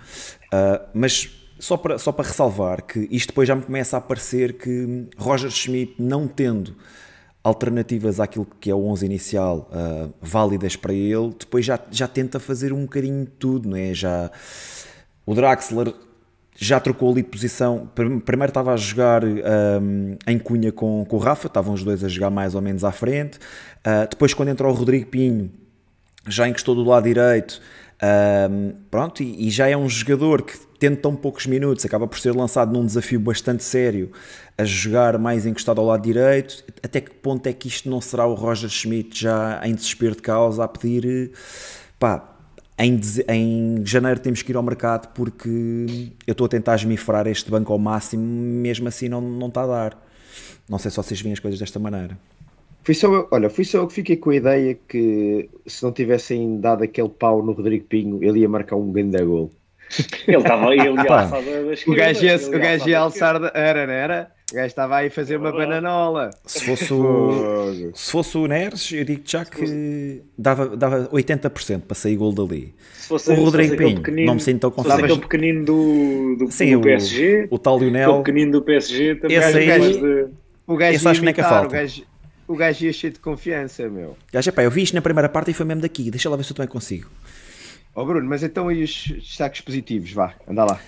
Uh, mas só para, só para ressalvar que isto depois já me começa a parecer que Roger Schmidt, não tendo alternativas àquilo que é o 11 inicial uh, válidas para ele, depois já, já tenta fazer um bocadinho de tudo, não é? Já, o Draxler já trocou ali de posição. Primeiro estava a jogar um, em cunha com, com o Rafa, estavam os dois a jogar mais ou menos à frente. Uh, depois, quando entrou o Rodrigo Pinho, já encostou do lado direito. Um, pronto, e, e, já é um jogador que, tendo tão poucos minutos, acaba por ser lançado num desafio bastante sério a jogar mais encostado ao lado direito. Até que ponto é que isto não será o Roger Schmidt já em desespero de causa a pedir pá, em, em janeiro temos que ir ao mercado porque eu estou a tentar esmifrar este banco ao máximo, mesmo assim não, não está a dar. Não sei se vocês veem as coisas desta maneira. Fui só eu, olha, fui só eu que fiquei com a ideia que se não tivessem dado aquele pau no Rodrigo Pinho, ele ia marcar um grande gol. Ele estava ele ia alçar O gajo ia, o gajo ia alçar, era, não era? O gajo estava aí a fazer uma bananola. Se fosse o, se fosse o Neres, eu digo já que dava, dava 80% para sair gol dali. Fosse, o Rodrigo Pinho, não me sinto tão confiante. aquele pequenino do, do, Sim, do PSG, o, o tal Lionel. O pequenino do PSG também. Esse aí, de... o gajo esse acho que nem que falta. O gajo, ia cheio de confiança, meu. Gajo, epá, eu vi isto na primeira parte e foi mesmo daqui. Deixa lá ver se eu também consigo. Ó oh Bruno, mas então aí os destaques positivos, vá, anda lá.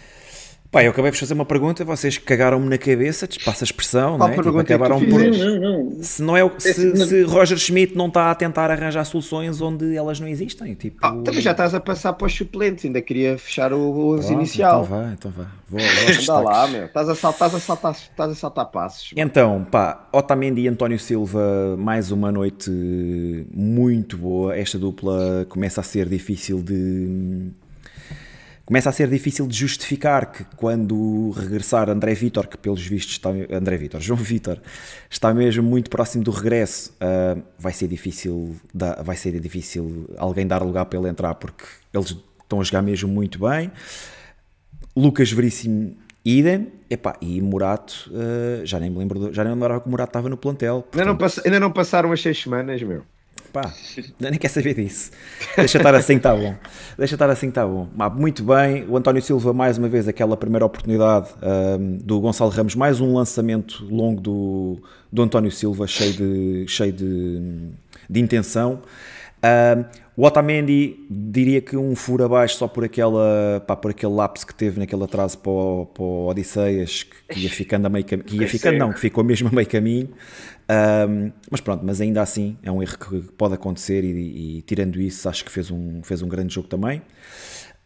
Pá, eu acabei de fazer uma pergunta, vocês cagaram-me na cabeça, passa a expressão, Qual não é? Tipo, acabaram por. Não, não. Se, não é, se, se, Roger Schmidt não está a tentar arranjar soluções onde elas não existem. Tipo... Ah, também já estás a passar para os suplentes, ainda queria fechar o 11 inicial. Então vá, então vá. Vou, Anda lá, meu. Estás a, estás, a saltar, estás a saltar passos. Então, pá, Otamendi e António Silva, mais uma noite muito boa. Esta dupla começa a ser difícil de começa a ser difícil de justificar que quando regressar André Vitor, que pelos vistos está André Vitor, João Vitor, está mesmo muito próximo do regresso, uh, vai ser difícil, vai ser difícil alguém dar lugar para ele entrar porque eles estão a jogar mesmo muito bem. Lucas Veríssimo idem, epá, e Murato, uh, já nem me lembro, já nem me lembrava que o Murato estava no plantel. Portanto... Ainda, não pass... ainda não passaram as seis semanas, meu. Pá, nem quer saber disso. Deixa estar assim, está bom. Deixa estar assim, está bom. muito bem. O António Silva, mais uma vez, aquela primeira oportunidade um, do Gonçalo Ramos, mais um lançamento longo do, do António Silva, cheio de, cheio de, de intenção. O Otamendi diria que um furo abaixo só por, aquela, pá, por aquele lapso que teve naquele atraso para o, para o Odisseias, que, ia ficando a meio caminho, que ia ficando, não, que ficou mesmo a meio caminho. Um, mas pronto, mas ainda assim é um erro que pode acontecer e, e tirando isso acho que fez um, fez um grande jogo também.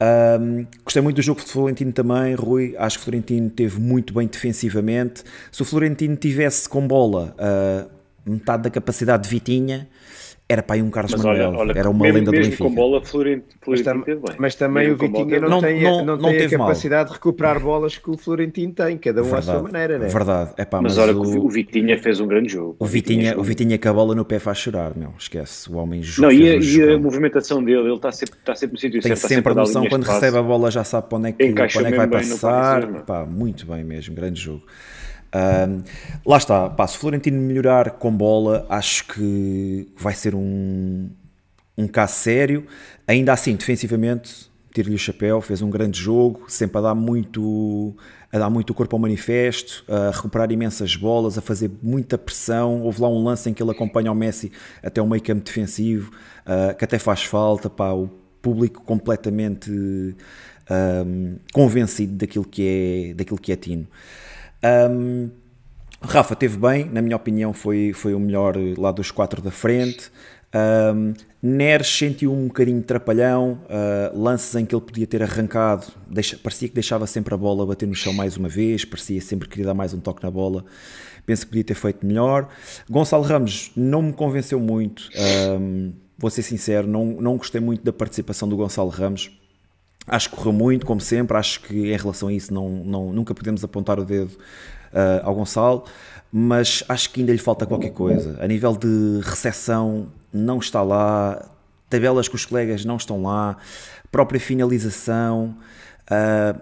Um, gostei muito do jogo de Florentino também, Rui. Acho que o Florentino teve muito bem defensivamente. Se o Florentino tivesse com bola uh, metade da capacidade de Vitinha, era para aí um Carlos mas Manuel, olha, olha, era uma mesmo, lenda do Benfica. com bola, Florentino, Florentino mas, tam, mas também mesmo o Vitinha não, não, tem, não, não, não tem a capacidade mal. de recuperar bolas que o Florentino tem, cada um verdade, à sua maneira, né? Verdade, é pá, mas, mas olha, o, o Vitinha fez um grande jogo. O Vitinha, o Vitinha com a bola no pé faz chorar, meu, esquece, o homem joga. Não, e, a, e a movimentação dele, ele está sempre, está sempre no sítio Tem certo, sempre a noção, quando recebe a bola já sabe para onde é que, para onde é que vai passar, pá, muito bem mesmo, grande jogo. Um, lá está, pá, se o Florentino melhorar com bola, acho que vai ser um, um caso sério. Ainda assim, defensivamente, tiro-lhe o chapéu, fez um grande jogo, sempre a dar muito, a dar muito corpo ao manifesto, a recuperar imensas bolas, a fazer muita pressão. Houve lá um lance em que ele acompanha o Messi até o meio campo defensivo, uh, que até faz falta, pá, o público completamente um, convencido daquilo que é, daquilo que é Tino. Um, Rafa teve bem, na minha opinião, foi, foi o melhor lá dos quatro da frente. Um, Neres sentiu um bocadinho de trapalhão, uh, lances em que ele podia ter arrancado, deixa, parecia que deixava sempre a bola bater no chão mais uma vez, parecia sempre que queria dar mais um toque na bola. Penso que podia ter feito melhor. Gonçalo Ramos não me convenceu muito, um, vou ser sincero, não, não gostei muito da participação do Gonçalo Ramos. Acho que correu muito, como sempre. Acho que em relação a isso não, não, nunca podemos apontar o dedo uh, ao Gonçalo, mas acho que ainda lhe falta qualquer coisa. A nível de recepção, não está lá, tabelas com os colegas não estão lá, própria finalização. Uh,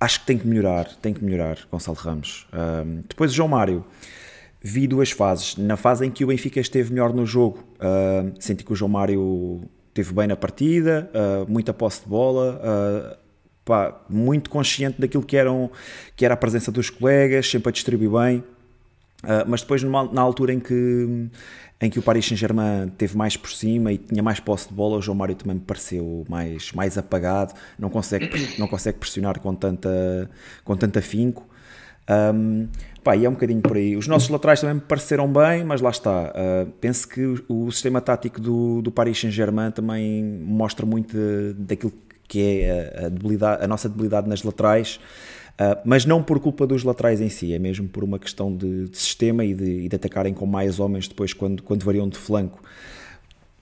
acho que tem que melhorar, tem que melhorar, Gonçalo Ramos. Uh, depois o João Mário. Vi duas fases. Na fase em que o Benfica esteve melhor no jogo, senti que o João Mário teve bem na partida, uh, muita posse de bola, uh, pá, muito consciente daquilo que, eram, que era a presença dos colegas, sempre a distribuir bem. Uh, mas depois, numa, na altura em que, em que o Paris Saint-Germain teve mais por cima e tinha mais posse de bola, o João Mário também me pareceu mais, mais apagado, não consegue, não consegue pressionar com tanta, com tanta afinco. Um, pá, e é um bocadinho por aí. Os nossos laterais também me pareceram bem, mas lá está. Uh, penso que o, o, sistema tático do, do Paris Saint-Germain também mostra muito daquilo que é a, a, debilidade, a nossa debilidade nas laterais. Uh, mas não por culpa dos laterais em si, é mesmo por uma questão de, de sistema e de, e de, atacarem com mais homens depois quando, quando variam de flanco.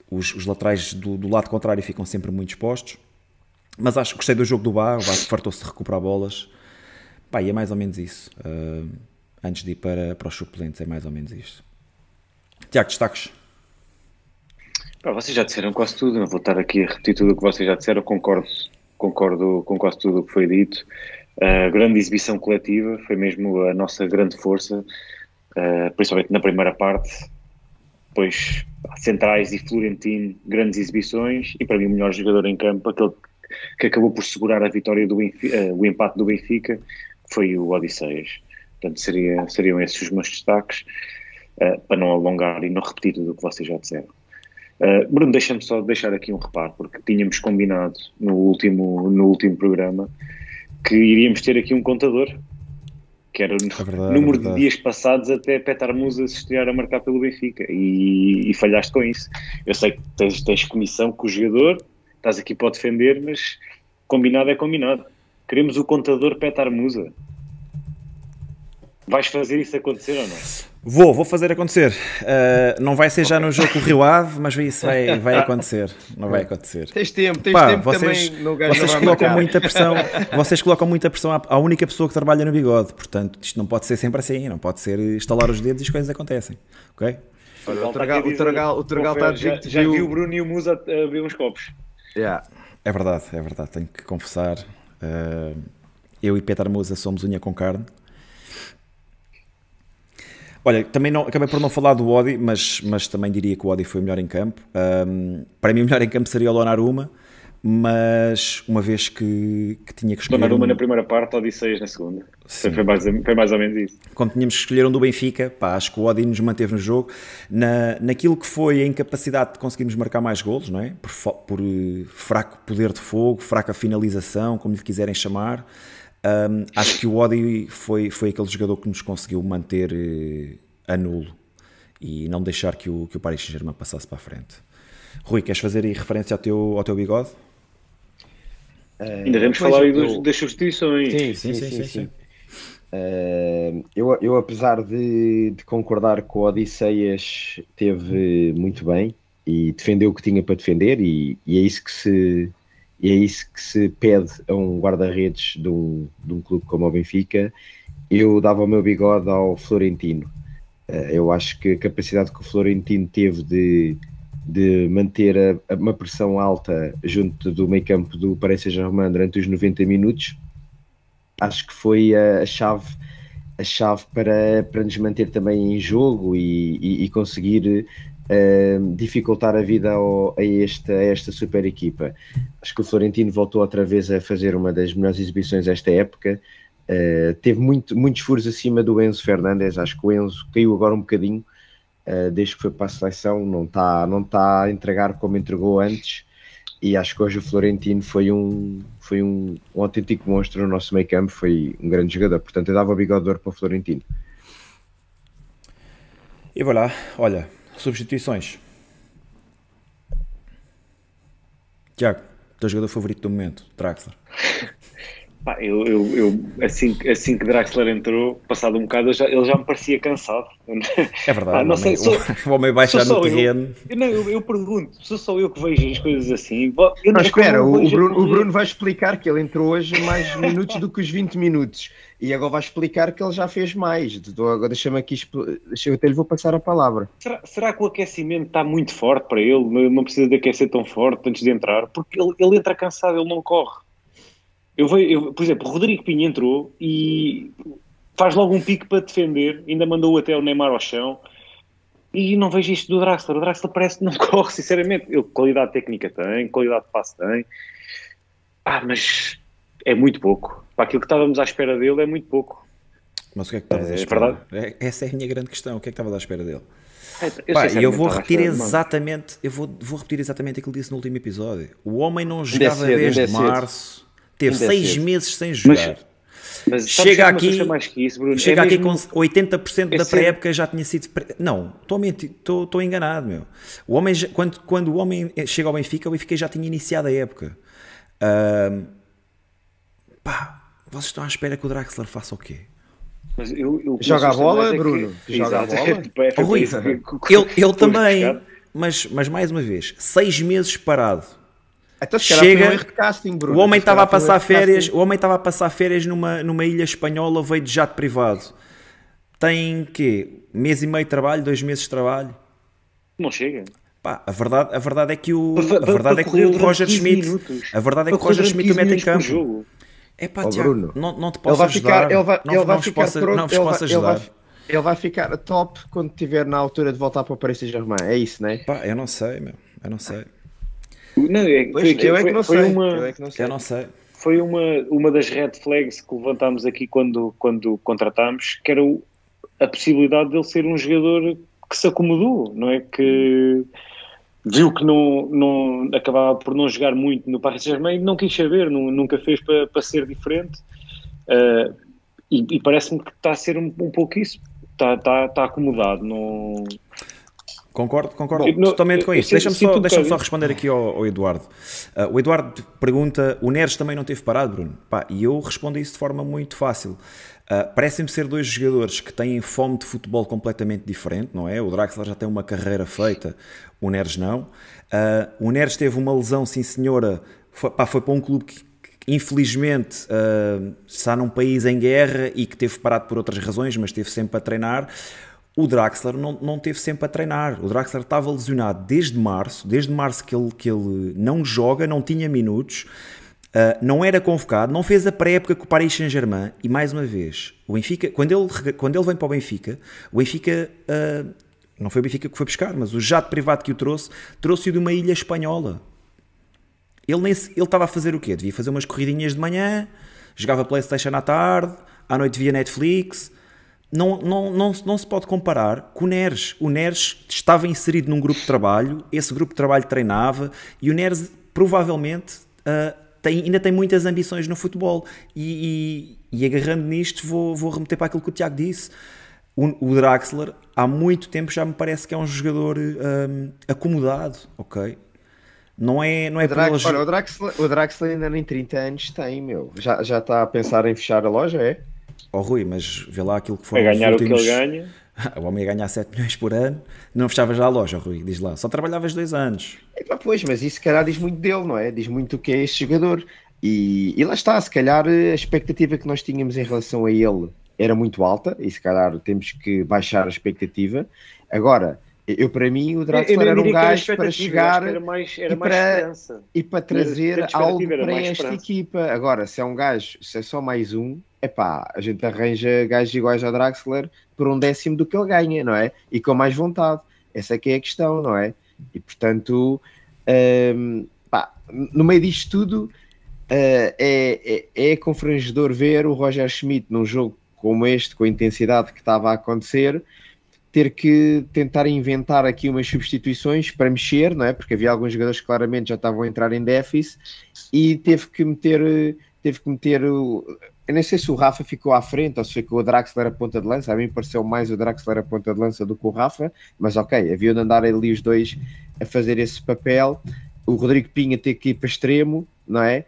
Os, os laterais do, do, lado contrário ficam sempre muito expostos. Mas acho que gostei do jogo do Bar, o Bar fartou-se de recuperar bolas. Pá, e é mais ou menos isso. Uh, antes de ir para, para os suplentes, é mais ou menos isto. Tiago, destaques? Vocês já disseram quase tudo, não vou estar aqui a repetir tudo o que vocês já disseram, concordo, concordo com quase tudo o que foi dito. A grande exibição coletiva foi mesmo a nossa grande força, uh, principalmente na primeira parte. Depois, Centrais e Florentino, grandes exibições, e para mim o melhor jogador em campo, aquele que acabou por segurar a vitória do uh, o empate do Benfica, foi o Odisseias. Portanto, seria, seriam esses os meus destaques, uh, para não alongar e não repetir tudo o que vocês já disseram. Uh, Bruno, deixa-me só deixar aqui um reparo, porque tínhamos combinado no último, no último programa que iríamos ter aqui um contador, que era o é verdade, número é de dias passados até Petar Musa se estrear a marcar pelo Benfica e, e, falhaste com isso. Eu sei que tens, tens comissão com o jogador, estás aqui para defender, mas combinado é combinado. Queremos o contador Petar Musa. Vais fazer isso acontecer ou não? Vou, vou fazer acontecer. Uh, não vai ser já no jogo com o Rio Ave, mas isso vai, vai acontecer. Não vai acontecer. Tens tempo, tens Pá, tempo vocês, também no vocês colocam muita pressão. Vocês colocam muita pressão à, à, única pessoa que trabalha no bigode. Portanto, isto não pode ser sempre assim. Não pode ser estalar os dedos e as coisas acontecem. Ok? Olha, o Tergal, o Tergal, o Tergal está a dizer que já, já viu o Bruno e o Musa a beber uns copos. Yeah. É verdade, é verdade. Tenho que confessar. Uh, eu e Petar Musa somos unha com carne. Olha, também não, acabei por não falar do Odi, mas, mas também diria que o Odi foi melhor em campo. Um, para mim, o melhor em campo seria o Donnarumma, mas uma vez que, que tinha que escolher. Donnarumma um... na primeira parte, Odisseias na segunda. Foi mais, foi mais ou menos isso. Quando tínhamos que escolher um do Benfica, pá, acho que o Odi nos manteve no jogo. Na, naquilo que foi a incapacidade de conseguirmos marcar mais golos, não é? Por, por uh, fraco poder de fogo, fraca finalização, como lhe quiserem chamar. Um, acho que o Odi foi, foi aquele jogador que nos conseguiu manter uh, a nulo e não deixar que o, que o Paris Saint-Germain passasse para a frente. Rui, queres fazer aí referência ao teu, ao teu bigode? Uh, Ainda devemos falar aí eu... das substituições. Sim, sim, sim. sim, sim. Uh, eu, eu, apesar de, de, concordar com o Odisseias, teve muito bem e defendeu o que tinha para defender, e, e é isso que se e é isso que se pede a um guarda-redes de um, de um clube como o Benfica. Eu dava o meu bigode ao Florentino. Eh, eu acho que a capacidade que o Florentino teve de, de manter a, a, uma pressão alta junto do meio campo do Paris Saint-Germain durante os 90 minutos, acho que foi a, a chave a chave para, para nos manter também em jogo e, e, e conseguir uh, dificultar a vida ao, a, esta, a esta super equipa. Acho que o Florentino voltou outra vez a fazer uma das melhores exibições desta época. Uh, teve muito, muitos furos acima do Enzo Fernandes. Acho que o Enzo caiu agora um bocadinho uh, desde que foi para a seleção. Não está não tá a entregar como entregou antes. E acho que hoje o Florentino foi um, foi um, um autêntico monstro no nosso meio campo. Foi um grande jogador. Portanto, eu dava o bigode de ouro para o Florentino. E vou lá, olha, Substituições. Tiago, teu jogador favorito do momento, Draxler. Pá, eu, eu, eu, assim, assim que Draxler entrou, passado um bocado, já, ele já me parecia cansado. É verdade, ah, não sei, sou, o homem baixa no terreno. Eu, não, eu, eu, pergunto, sou só eu que vejo as coisas assim. Eu não, espera, o, Bruno, o Bruno vai explicar que ele entrou hoje mais minutos do que os 20 minutos. E agora vai explicar que ele já fez mais. Agora deixa-me aqui, deixa eu até lhe vou passar a palavra. Será, será, que o aquecimento está muito forte para ele? Não precisa de aquecer tão forte antes de entrar? Porque ele, ele entra cansado, ele não corre. Eu vejo, eu, por exemplo, o Rodrigo Pinho entrou e faz logo um pique para defender, ainda mandou até o Neymar ao chão. E não vejo isto do Draxler. O Draxler parece que não corre, sinceramente. Ele qualidade técnica tem, qualidade de passe tem. Ah, mas é muito pouco. Para aquilo que estávamos à espera dele, é muito pouco. Mas o que é que estavas É à espera? verdade. É- Essa é a minha grande questão. O que é que estavas à espera dele? Eu, Pá, e eu vou repetir espera exatamente, eu vou, vou repetir exatamente aquilo que disse no último episódio. O homem não jogava desde é cedo. março, teve Ainda é seis meses sem jogar. Mas sabes Chega que aqui- isso, Bruno? Chega É aqui mesmo- com 80% da é sério. pré-época já tinha sido. pre- Não, estou a enganado, meu. O homem, quando, quando o homem chega ao Benfica, o Benfica já tinha iniciado a época. Ahm, pá, vocês estão à espera que o Draxler faça o quê? Mas eu- eu- Joga a bola, é que- Bruno? Joga a Exato. bola? Tipo, é Rui, que- que- ele, também, mas, mas mais uma vez, seis meses parado. Então, Chega- um erro de casting, Bruno. O homem estava a um passar casting. férias, o homem estava a passar férias numa, numa ilha espanhola, veio de jato privado. Tem quê? Mês e meio de trabalho, dois meses de trabalho. Não chega. Pá, a verdade, a verdade é que o, Para- a verdade é que o Roger 15 Schmidt, minutos. a verdade é que o Roger Schmidt o 15 mete em campo. É pá, Ó, Tiago, não, não te posso ajudar. ficar, ele vai, não, ele vai não vos ficar posso, pronto, não vos posso vai, ele, vai, ajudar. ele vai ficar top quando estiver na altura de voltar para o Paris Saint-Germain. É isso, né? Pá, eu não sei, meu. Eu não sei. Não, é, Pois, foi, eu é que foi- não foi sei. uma, Eu é que não sei. Eu não sei. foi uma, uma das red flags que levantámos aqui quando, quando contratámos, que era o- a possibilidade dele ser um jogador que se acomodou, não é? Que viu que não, não acabava por não jogar muito no Paris Saint-Germain e não quis saber, nu- nunca fez para, para ser diferente. Ah, e e parece-me que está a ser um, um pouco isso. Está, está, está acomodado. Não... Concordo, concordo Bom, totalmente com isso. Deixa-me só, deixa só responder aqui ao, ao Eduardo. Ah, o Eduardo pergunta: o Neres também não teve parado, Bruno? Pá, e eu respondo isso de forma muito fácil. Ah, Parecem-me ser dois jogadores que têm fome de futebol completamente diferente, não é? O Draxler já tem uma carreira feita, o Neres não. Ah, o Neres teve uma lesão, sim senhora, foi, pá, foi para um clube que, infelizmente ah, está num país em guerra e que teve parado por outras razões, mas teve sempre a treinar. O Draxler não, não teve sempre a treinar. O Draxler estava lesionado desde março, desde março que ele, que ele não joga, não tinha minutos, uh, não era convocado, não fez a pré-época com o Paris Saint-Germain. E mais uma vez, o Benfica, quando ele, quando ele vem para o Benfica, o Benfica, uh, não foi o Benfica que foi buscar, mas o jato privado que o trouxe, trouxe-o de uma ilha espanhola. Ele, nem ele estava a fazer o quê? Devia fazer umas corridinhas de manhã, jogava Playstation à tarde, à noite via Netflix. Não, não, não, se- não se pode comparar com o Neres. O Neres estava inserido num grupo de trabalho, esse grupo de trabalho treinava e o Neres provavelmente ah, tem- ainda tem muitas ambições no futebol. E, e- e agarrando nisto, vou, vou remeter para aquilo que o Tiago disse. O, o Draxler, há muito tempo, já me parece que é um jogador ah, acomodado, ok? Não é, não é O, Drax, pelas- olha, o, Draxler, o Draxler ainda nem 30 anos tem, meu. Já, já está a pensar em fechar a loja, é? Oh Rui, mas vê lá aquilo que A foram os ganhar últimos... o que ele ganha. O homem ia ganhar 7 milhões por ano, não fechava já a loja, Rui, diz lá. Só trabalhavas dois anos. Epá, pois, mas isso se calhar diz muito dele, não é? Diz muito o que é este jogador. E, e lá está, se calhar a expectativa que nós tínhamos em relação a ele era muito alta, e se calhar temos que baixar a expectativa. Agora, eu para mim o Draxler era um gajo para chegar era mais, era e para- e para trazer algo para esta esperança. equipa. Agora, se é um gajo, se é só mais um, é pá, a gente arranja gajos iguais ao Draxler por um décimo do que ele ganha, não é? E com mais vontade. Essa é que é a questão, não é? E portanto, hum, pá, no meio disto tudo, eh, é, é, é confrangedor ver o Roger Schmidt num jogo como este, com a intensidade que estava a acontecer, ter que tentar inventar aqui umas substituições para mexer, não é? Porque havia alguns jogadores que claramente já estavam a entrar em déficit e teve que meter, teve que meter. Eu nem sei se o Rafa ficou à frente ou se ficou o Draxler a ponta de lança. A mim pareceu mais o Draxler a ponta de lança do que o Rafa, mas ok, havia de andar ali os dois a fazer esse papel. O Rodrigo Pinha ter que ir para extremo, não é?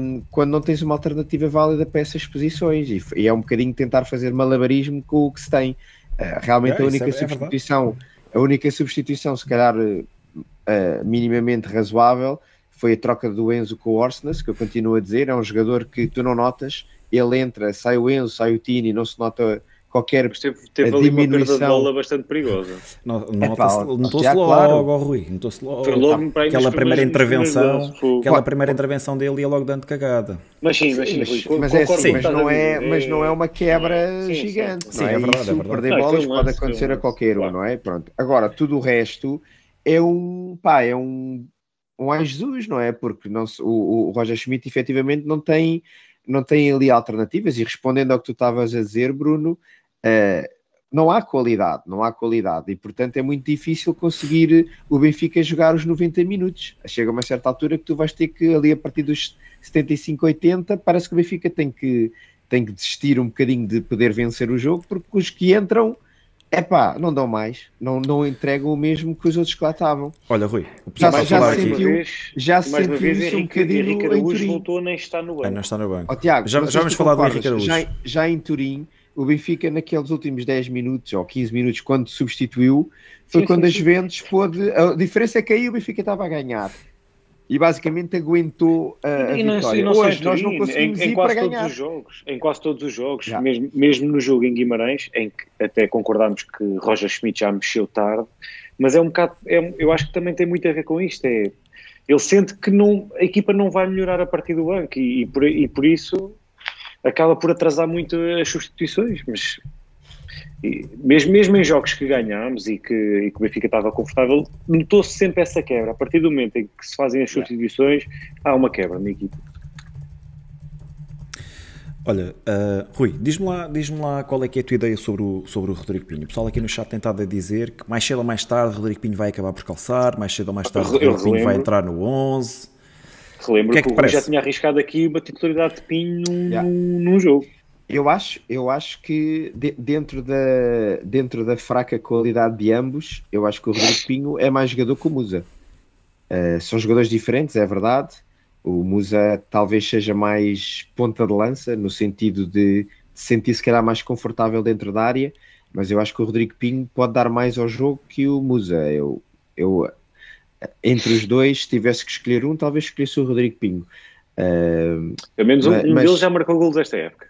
Um, quando não tens uma alternativa válida para essas posições e, e é um bocadinho tentar fazer malabarismo com o que se tem. Uh, realmente É, a única é- é substituição, a única substituição, se calhar uh, minimamente razoável, foi a troca do Enzo com o Orsnes, que eu continuo a dizer, é um jogador que tu não notas, ele entra, sai o Enzo, sai o Tini, não se nota qualquer Mas teve, teve A ali uma perda de diminuição- bola bastante perigosa. É notou-se já, logo, claro. Rui. Notou-se logo. Foi logo para aquela primeira intervenção, lances, foi- aquela primeira intervenção dele ia logo dando cagada. Mas sim, mas sim, mas, Rui, mas concordo é assim, mas não é, dizer. mas não é uma quebra Sim, gigante. sim. não Sim, é verdade, Isso, é verdade. Perder Não, bolas pode acontecer a qualquer um, não é? Pronto. Agora, tudo o resto é um, pá, é um, um Ai Jesus, não é? Porque não, o, o Roger Schmidt efetivamente não tem, não tem ali alternativas. E respondendo ao que tu estavas a dizer, Bruno, uh, não há qualidade, não há qualidade. E portanto é muito difícil conseguir o Benfica jogar os 90 minutos. Chega uma certa altura que tu vais ter que, ali a partir dos 75, 80, parece que o Benfica tem que, tem que desistir um bocadinho de poder vencer o jogo, porque os que entram é pá, não dão mais, não, não entregam o mesmo que os outros que lá estavam. Olha, Rui, o já, já, já sentiu, vez, já se sentiu vez, isso um bocadinho Henrique Araújo voltou nem está no banco. É, não está no banco. Oh, Tiago, já, já vamos falar do Henrique Araújo. Já, já em Turim, o Benfica naqueles últimos 10 minutos ou 15 minutos, quando substituiu, foi sim, quando sim, as Juventus pôde... A diferença é que aí o Benfica estava a ganhar e basicamente aguentou a, a não, vitória. Não Hoje nós não conseguimos em, em ir quase para todos ganhar. Os jogos, em quase todos os jogos, mesmo, mesmo no jogo em Guimarães, em que até concordámos que Roger Schmidt já mexeu tarde, mas é um bocado, é, eu acho que também tem muito a ver com isto, é, ele sente que não, a equipa não vai melhorar a partir do banco e, e, por, e por isso acaba por atrasar muito as substituições, mas e mesmo, mesmo em jogos que ganhámos e que, e que o Benfica estava confortável, notou-se sempre essa quebra. A partir do momento em que se fazem as substituições, há uma quebra na equipa. Olha, uh, Rui, diz-me lá, diz lá qual é que é a tua ideia sobre o, sobre o Rodrigo Pinho. O pessoal aqui no chat tem estado a dizer que mais cedo ou mais tarde o Rodrigo Pinho vai acabar por calçar, mais cedo ou mais tarde o Rodrigo Pinho vai entrar no 11. Relembro que, é que, que o já tinha arriscado aqui uma titularidade de Pinho num, yeah. num jogo. Eu acho, eu acho que de, dentro, da, dentro da fraca qualidade de ambos, eu acho que o Rodrigo Pinho é mais jogador que o Musa. Uh, são jogadores diferentes, é verdade. O Musa talvez seja mais ponta de lança, no sentido de, de sentir se calhar mais confortável dentro da área, mas eu acho que o Rodrigo Pinho pode dar mais ao jogo que o Musa. Eu, eu entre os dois, se tivesse que escolher um, talvez escolhesse o Rodrigo Pinho. Uh, Pelo menos um, mas, um deles já marcou gols esta época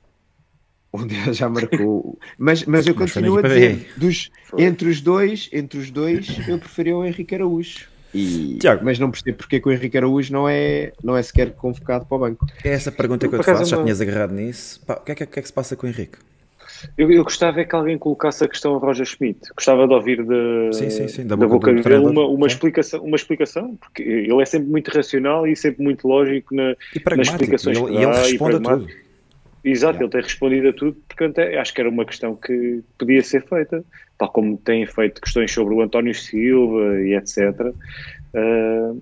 onde ele já marcou. mas, mas eu continuo a dizer, dos, entre os dois, entre os dois, eu preferia o Henrique Araújo. E, Tiago. Mas não percebo porque que o Henrique Araújo não é, não é sequer convocado para o banco. É essa pergunta que eu te faço, já tinhas agarrado nisso. Pá, o que é que, que, é que se passa com o Henrique? Eu, eu, gostava é que alguém colocasse a questão a Roger Schmidt. Gostava de ouvir de, sim, sim, sim, da, da boca, boca dele uma, uma, explicação, uma explicação, porque ele é sempre muito racional e sempre muito lógico na, nas explicações. E ele, ele responde a tudo. Exato, yeah. ele tem respondido a tudo, portanto acho que era uma questão que podia ser feita, tal como tem feito questões sobre o António Silva e etc. Uh, ah,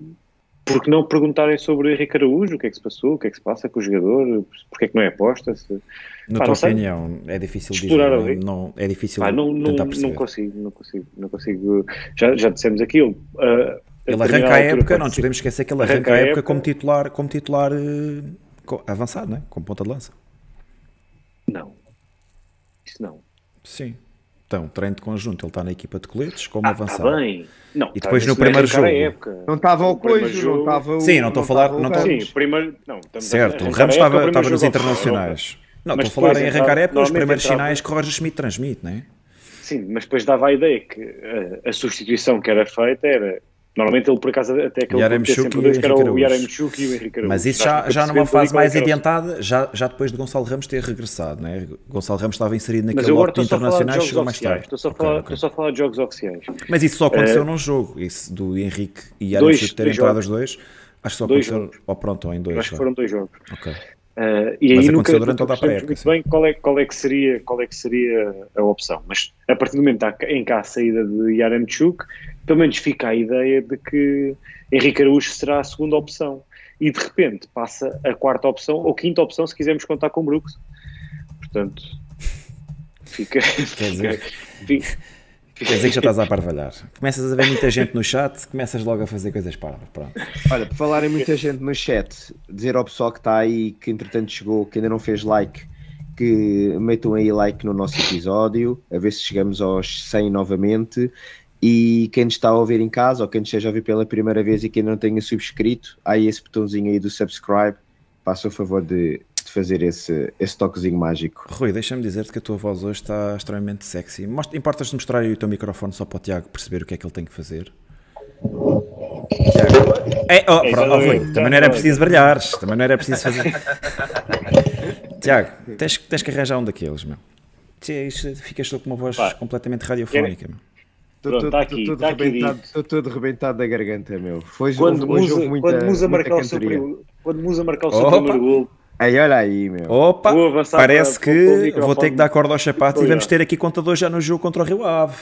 porque não perguntarem sobre o Henrique Araújo, o que é que se passou, o que é que se passa com o jogador, porque é que não é aposta? Se... Na tua opinião, é difícil Explorar dizer, não, não, é difícil Pá, não, não, não, consigo, não consigo, não consigo, já, já dissemos aquilo. Uh, ele arranca a época, não nos podemos esquecer que ele arranca, arranca a época, época, como titular, como titular uh, avançado, né? como ponta de lança. Não. Isso não. Sim. Então, treino de conjunto, ele está na equipa de coletes, como ah, avançado. Está bem. Não, e depois no primeiro jogo. Época. Não estava o coiso, não estava o. Sim, não estou a falar. Não tô... Sim, primeiro. Não, certo, o Ramos estava, estava nos internacionais. Não, estou a falar em arrancar época, os primeiros entrava... sinais que o Roger Schmidt transmite, não é? Sim, mas depois dava a ideia que a, a substituição que era feita era Normalmente ele, por acaso, até aquele Yaremchuk sempre dois, que era o Yaremchuk e o Henrique Araújo. Mas isso já, já numa fase mais adiantada, já, já depois de Gonçalo Ramos ter regressado, né? Gonçalo Ramos estava inserido naquele lote de internacionais, chegou mais tarde. Estou só, okay, falar, okay. só a falar de jogos oficiais. Mas isso só aconteceu uh, num jogo, isso do Henrique e Yaremchuk terem entrado os dois. Acho que só dois aconteceu, jogos. ou pronto, ou em dois. Acho que foram dois jogos. Ok. Uh, e Mas aí nunca, durante toda a pré muito bem qual é, qual, é que seria, qual é que seria a opção. Mas a partir do momento em que há a saída de Yaremchuk, pelo menos fica a ideia de que Henrique Araújo será a segunda opção. E de repente passa a quarta opção, ou quinta opção, se quisermos contar com Brooks. Portanto, fica. Quer dizer, fica, Quer dizer que já estás a parvalhar. Começas a ver muita gente no chat, começas logo a fazer coisas parvas. Pronto. Olha, por falar em muita gente no chat, dizer ao pessoal que está aí, que entretanto chegou, que ainda não fez like, que metam aí like no nosso episódio, a ver se chegamos aos 100 novamente. E quem está a ouvir em casa, ou quem esteja a ouvir pela primeira vez e que ainda não tenha subscrito, há aí esse botãozinho aí do subscribe. Faça o favor de de fazer esse, esse toquezinho mágico. Rui, deixa-me dizer-te que a tua voz hoje está extremamente sexy. Importas-te mostrar aí o teu microfone só para o Tiago perceber o que é que ele tem que fazer? Tiago. É, oh, pronto, oh, Rui, também não era preciso brilhares, também não era preciso fazer. Tiago, tens, tens que arranjar um daqueles, meu. Ficas com uma voz completamente radiofónica, meu. Estou tá aqui, todo tá aqui estou todo rebentado da garganta, meu. Foi, Quando hoje Musa, muita, quando Musa marcar o seu primeiro, quando Musa marcar o seu Opa. primeiro gol, Aí, olha aí, meu. Opa, parece para- para que microfone vou ter que dar corda aos sapatos e vamos ter aqui contador já no jogo contra o Rio Ave.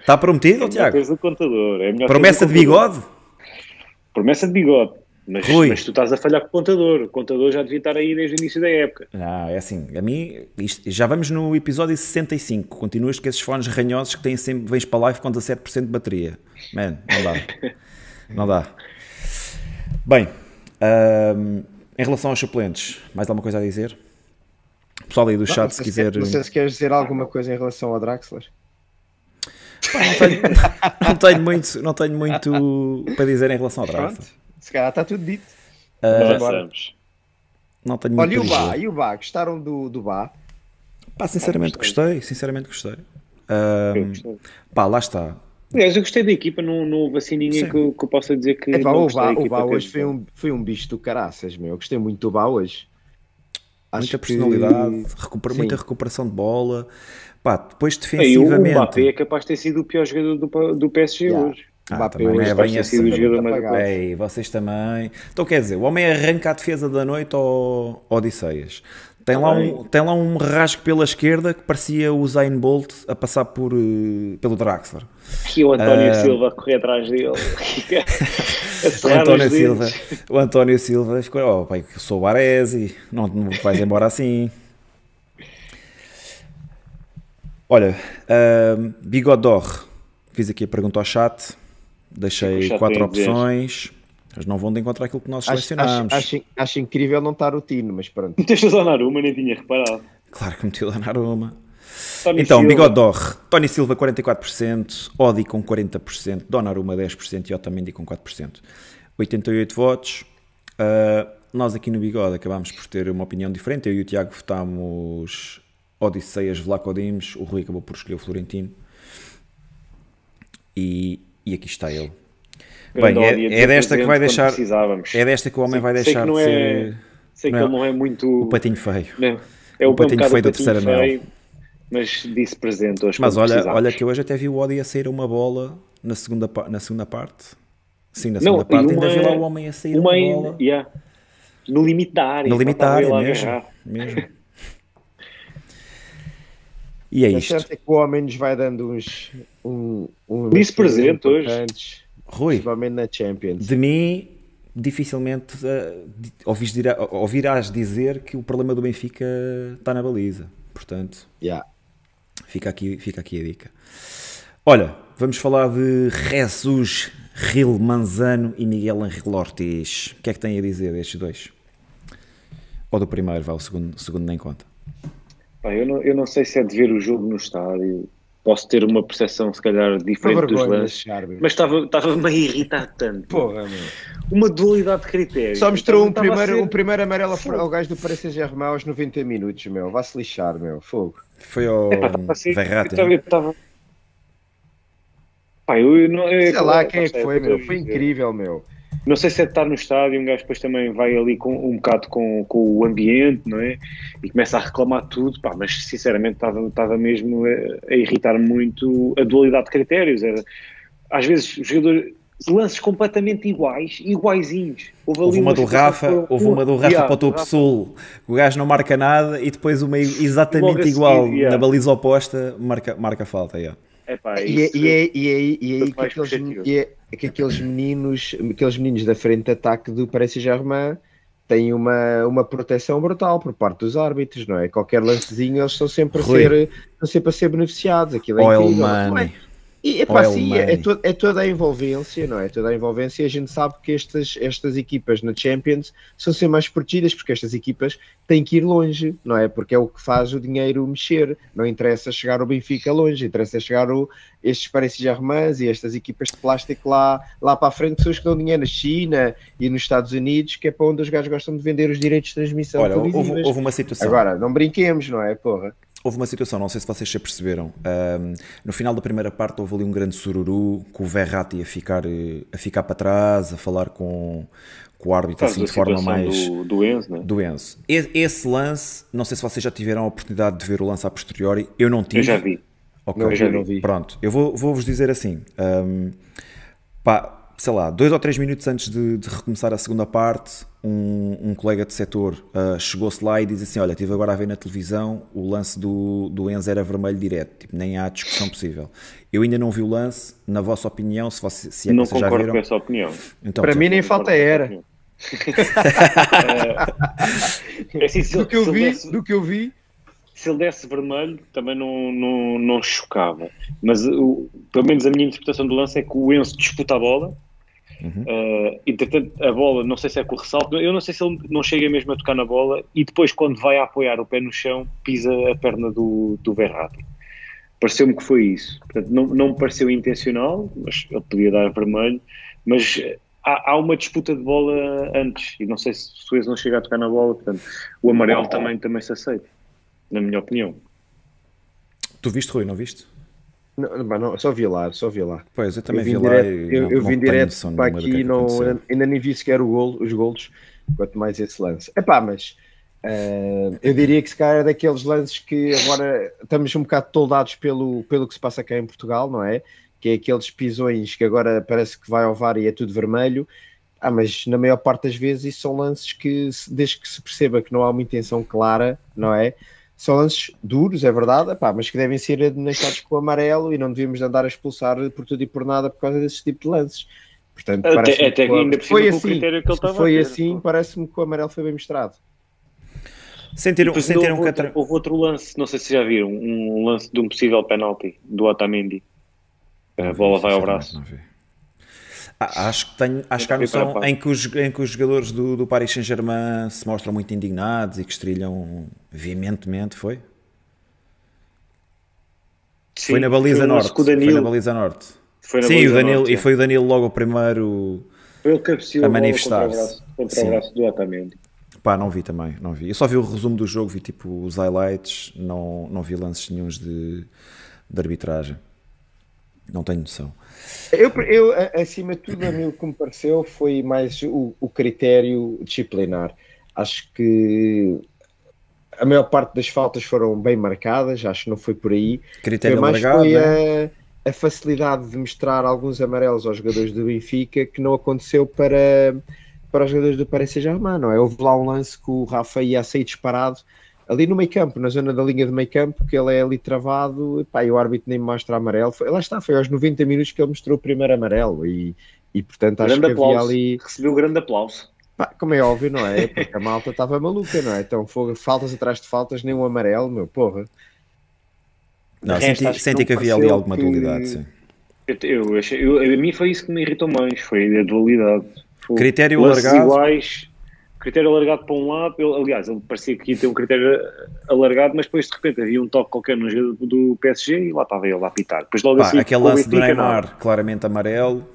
Está prometido, é Tiago? contador. É Promessa de bigode? Promessa de bigode. Mas, Rui. mas tu estás a falhar com o contador. O contador já devia estar aí desde o início da época. Não, é assim, a mim, isto- já vamos no episódio 65, continuas com esses fones ranhosos que têm sempre, vens para a live com 17% de bateria. Man, não dá. não dá. Bem, em relação aos suplentes, mais alguma coisa a dizer? Pessoal aí do Não, chat, se quiser... Não sei se queres dizer alguma coisa em relação ao Draxler. Pá, não, tenho, não tenho muito, não tenho muito para dizer em relação ao Pronto, draft. Se calhar está tudo dito. Mas agora- Avançamos. Não tenho muito Olha, e o Bá, e o Bá, gostaram do, do Bá? Pá, sinceramente gostei, sinceramente gostei. Eu gostei. pá, lá está. Aliás, eu gostei da equipa, não, não houve assim ninguém que, eu- que eu possa dizer que. É, pá, não o Bá, o Bá que hoje foi um, foi um bicho do caraças, meu. Eu gostei muito do Bá hoje. Acho muita que- personalidade, recupera- Sim. muita recuperação de bola. Pá, depois Aí, o defensivamente. Mbappé é capaz de ter sido o pior jogador do, do PSG Yeah. hoje. Ah, Mbappé também não hoje é bem assim. Ei, vocês também. Então quer dizer, o homem arranca a defesa da noite ao ao Odisseias. Tem, lá um, tem lá um rasgo pela esquerda que parecia o Zayn Bolt a passar por, eh, pelo Draxler. E o António Ah. Silva a correr atrás dele. O António Silva, o António Silva ficou, oh, pai, sou Baresi, não, não vais embora assim. Olha, ahm, Bigodor, fiz aqui a pergunta ao chat, deixei quatro opções, mas não vão de encontrar aquilo que nós Acho, selecionámos. acho, acho, acho incrível não estar o Tino, mas pronto. Meteste o Donnarumma, nem tinha reparado. Claro que meti o Donnarumma. António Então, Silva, Bigodor, Tony Silva 44%, Odi com 40%, Donnarumma 10% e Otamendi com 4%. 88 votos. Uh, nós aqui no Bigode acabámos por ter uma opinião diferente. Eu e o Tiago votámos Odisseias Vlaco Dimes, o Rui acabou por escolher o Florentino. E, e aqui está ele. Bem, grande é, Odi, é desta que vai deixar. É desta que o homem Sei- vai sei deixar que não de é- ser Sei não é- ele não é muito. o patinho feio. Não, é o o, patinho feio o do patinho terceiro anel. feio, Mas disse presente hoje. Mas olha, olha que eu hoje até vi o Odi a sair uma bola na segunda, na segunda parte. Sim, na Não, segunda parte e ainda vi lá o homem a sair uma uma bola. yeah, no limite da área. No limite da faltava área ele a mesmo, mesmo. E é É isto. certo é que o homem nos vai dando uns. Um, um, presente hoje. Rui, Principalmente na Champions. de mim, dificilmente uh, ouvis dirá- ouvirás dizer que o problema do Benfica está na baliza. Portanto, Yeah. fica aqui, fica aqui a dica. Olha, vamos falar de Jesus Gil Manzano e Miguel Angel Ortiz. O que é que têm a dizer destes dois? Ou do primeiro, vai, o segundo, o segundo nem conta. Eu, não, eu não sei se é de ver o jogo no estádio. Posso ter uma percepção, se calhar, diferente dos vergonha lances. Mas estava estava meio irritado tanto. Porra, meu. Uma dualidade de critérios. Só mostrou um Estava a primeiro, ser- um primeiro amarelo ao- ao gajo do Paris Saint-Germain aos 90 minutos, meu. Vá-se lixar, meu. Fogo. Foi ao a ser- Verratti. eu estava- eu estava- Pá, eu, não, eu- Sei lá quem é que foi, eu- meu. Foi incrível, meu. Não sei se é de estar no estádio, um gajo depois também vai ali com, um bocado com, com o ambiente, não é? E começa a reclamar tudo, pá, mas sinceramente estava, estava mesmo a, a irritar muito a dualidade de critérios. Era, às vezes os jogadores lances completamente iguais, iguaizinhos. ali Houve uma do Rafa, que- houve uma do Rafa Yeah, para o topo Rafa. sul. O gajo não marca nada e depois uma exatamente seguir, igual yeah. na baliza oposta marca, marca falta. Yeah. Epá, E é, e é, e é, e é aí que mais aqueles, objetivo. e é- é que aqueles meninos, aqueles meninos da frente de ataque do Paris Saint-Germain têm uma, uma proteção brutal por parte dos árbitros, não é? Qualquer lancezinho eles estão sempre a, Rui. ser, estão sempre a ser beneficiados. Aquilo é Oil incrível. money. E epá, Oil sim, é, é, money. to- é toda a envolvência, não é? Toda a envolvência e a gente sabe que estas, estas equipas na Champions são ser mais protegidas porque estas equipas têm que ir longe, não é? Porque é o que faz o dinheiro mexer. Não interessa chegar o Benfica longe, interessa chegar o, estes Paris Saint-Germain e estas equipas de plástico lá, lá para a frente, pessoas que dão dinheiro na China e nos Estados Unidos, que é para onde os gajos gostam de vender os direitos de transmissão Olha, houve, houve uma situação. Agora, não brinquemos, não é? Porra. Houve uma situação, não sei se vocês se perceberam. ahm, no final da primeira parte houve ali um grande sururu com o Verratti a ficar, eh, a ficar para trás, a falar com, com o árbitro assim de forma mais do, do Enzo, né? do Enzo. Esse lance, não sei se vocês já tiveram a oportunidade de ver o lance a posteriori, eu não tive. Eu já vi. Ok, Não vi, não vi. Pronto, eu vou- vou-vos dizer assim: hum, pá, sei lá, dois ou três minutos antes de, de recomeçar a segunda parte, um, um colega de setor ah, chegou-se lá e disse assim: Olha, estive agora a ver na televisão o lance do, do Enzo era vermelho direto, tipo, nem há discussão possível. Eu ainda não vi o lance, na vossa opinião, se, você, se é que Não vocês já concordo viram. com essa opinião. Então, Para mim nem Concordo falta era. É assim, se, Do que eu ele vi, desse- do que eu vi, se ele desse vermelho, também não, não, não chocava. Mas o- pelo menos a minha interpretação do lance é que o Enzo disputa a bola. Uhum. eh, entretanto, a bola, não sei se é com o ressalto, eu não sei se ele não chega mesmo a tocar na bola e depois, quando vai a apoiar o pé no chão, pisa a perna do, do Verratti. Pareceu-me que foi isso. Portanto, não, não me pareceu intencional, mas ele podia dar vermelho. Mas eh, há, há uma disputa de bola antes e não sei se o Enzo não chega a tocar na bola. Portanto, o amarelo também, também se aceita, na minha opinião. Tu viste, Rui, não viste? Não, não, não, só vi lá, só vi lá. Pois, eu também eu vi vim lá direto, eu, não, eu vim direto para é aqui, não, ainda nem vi sequer o gol, os golos, quanto mais esse lance. Epá, mas eh, eu diria que se calhar é daqueles lances que agora estamos um bocado toldados pelo, pelo que se passa cá em Portugal, não é? Que é aqueles pisões que agora parece que vai ao VAR e é tudo vermelho. Ah, mas na maior parte das vezes isso são lances que, desde que se perceba que não há uma intenção clara, não é? São lances duros, é verdade, epá, mas que devem ser administrados com o amarelo e não devíamos andar a expulsar por tudo e por nada por causa desse tipo de lances. Portanto, Até- até que o- ainda foi assim, critério que ele se estava a foi ter, assim, parece-me que o amarelo foi bem mostrado. Sentiram, Depois sentiram houve, que outro, atra... houve outro lance, não sei se já viram, um lance de um possível penalti do Otamendi. A bola vai ao braço. não vi. Ah, acho que tenho, acho que há noção em que, os, em que os jogadores do, do Paris Saint-Germain se mostram muito indignados e que estrilham veementemente, foi? Sim, foi na baliza foi norte. com o Foi na Danilo. baliza norte. Foi na Sim, baliza o Danilo, norte, e é. foi o Danilo logo o primeiro. A manifestar-se. Contra, o braço, do Otamendi. Pá, não vi também, não vi. Eu só vi o resumo do jogo, vi tipo os highlights, não, não vi lances nenhuns de, de arbitragem. Não tenho noção. Eu, eu, acima de tudo, a mim o que me pareceu foi mais o, o critério disciplinar. Acho que a maior parte das faltas foram bem marcadas, acho que não foi por aí. Critério alargado, foi né? a, a facilidade de mostrar alguns amarelos aos jogadores do Benfica que não aconteceu para, para os jogadores do Paris Saint-Germain, não é? Houve lá um lance que o Rafa ia a sair disparado ali no meio campo, na zona da linha de meio campo, que ele é ali travado, e, pá, e o árbitro nem me mostra amarelo. Foi, lá está, foi aos 90 minutos que ele mostrou o primeiro amarelo e, e portanto acho Grande que havia aplauso. ali, Recebeu grande aplauso. pá, como é óbvio, não é? Porque a malta estava maluca, não é? Então fogo, faltas atrás de faltas, nem um amarelo, meu, porra. Não, senti, que senti que havia ali alguma que- dualidade, sim. Eu, eu achei, eu- a mim foi isso que me irritou mais, foi a dualidade. Foi Critério alargado. iguais, critério alargado para um lado, ele- aliás, ele parecia que ia ter um critério alargado, mas depois de repente havia um toque qualquer no jogador do PSG e lá estava ele a apitar. Depois logo Pá, assim, aquele lance do Benfica, não. Neymar, claramente amarelo,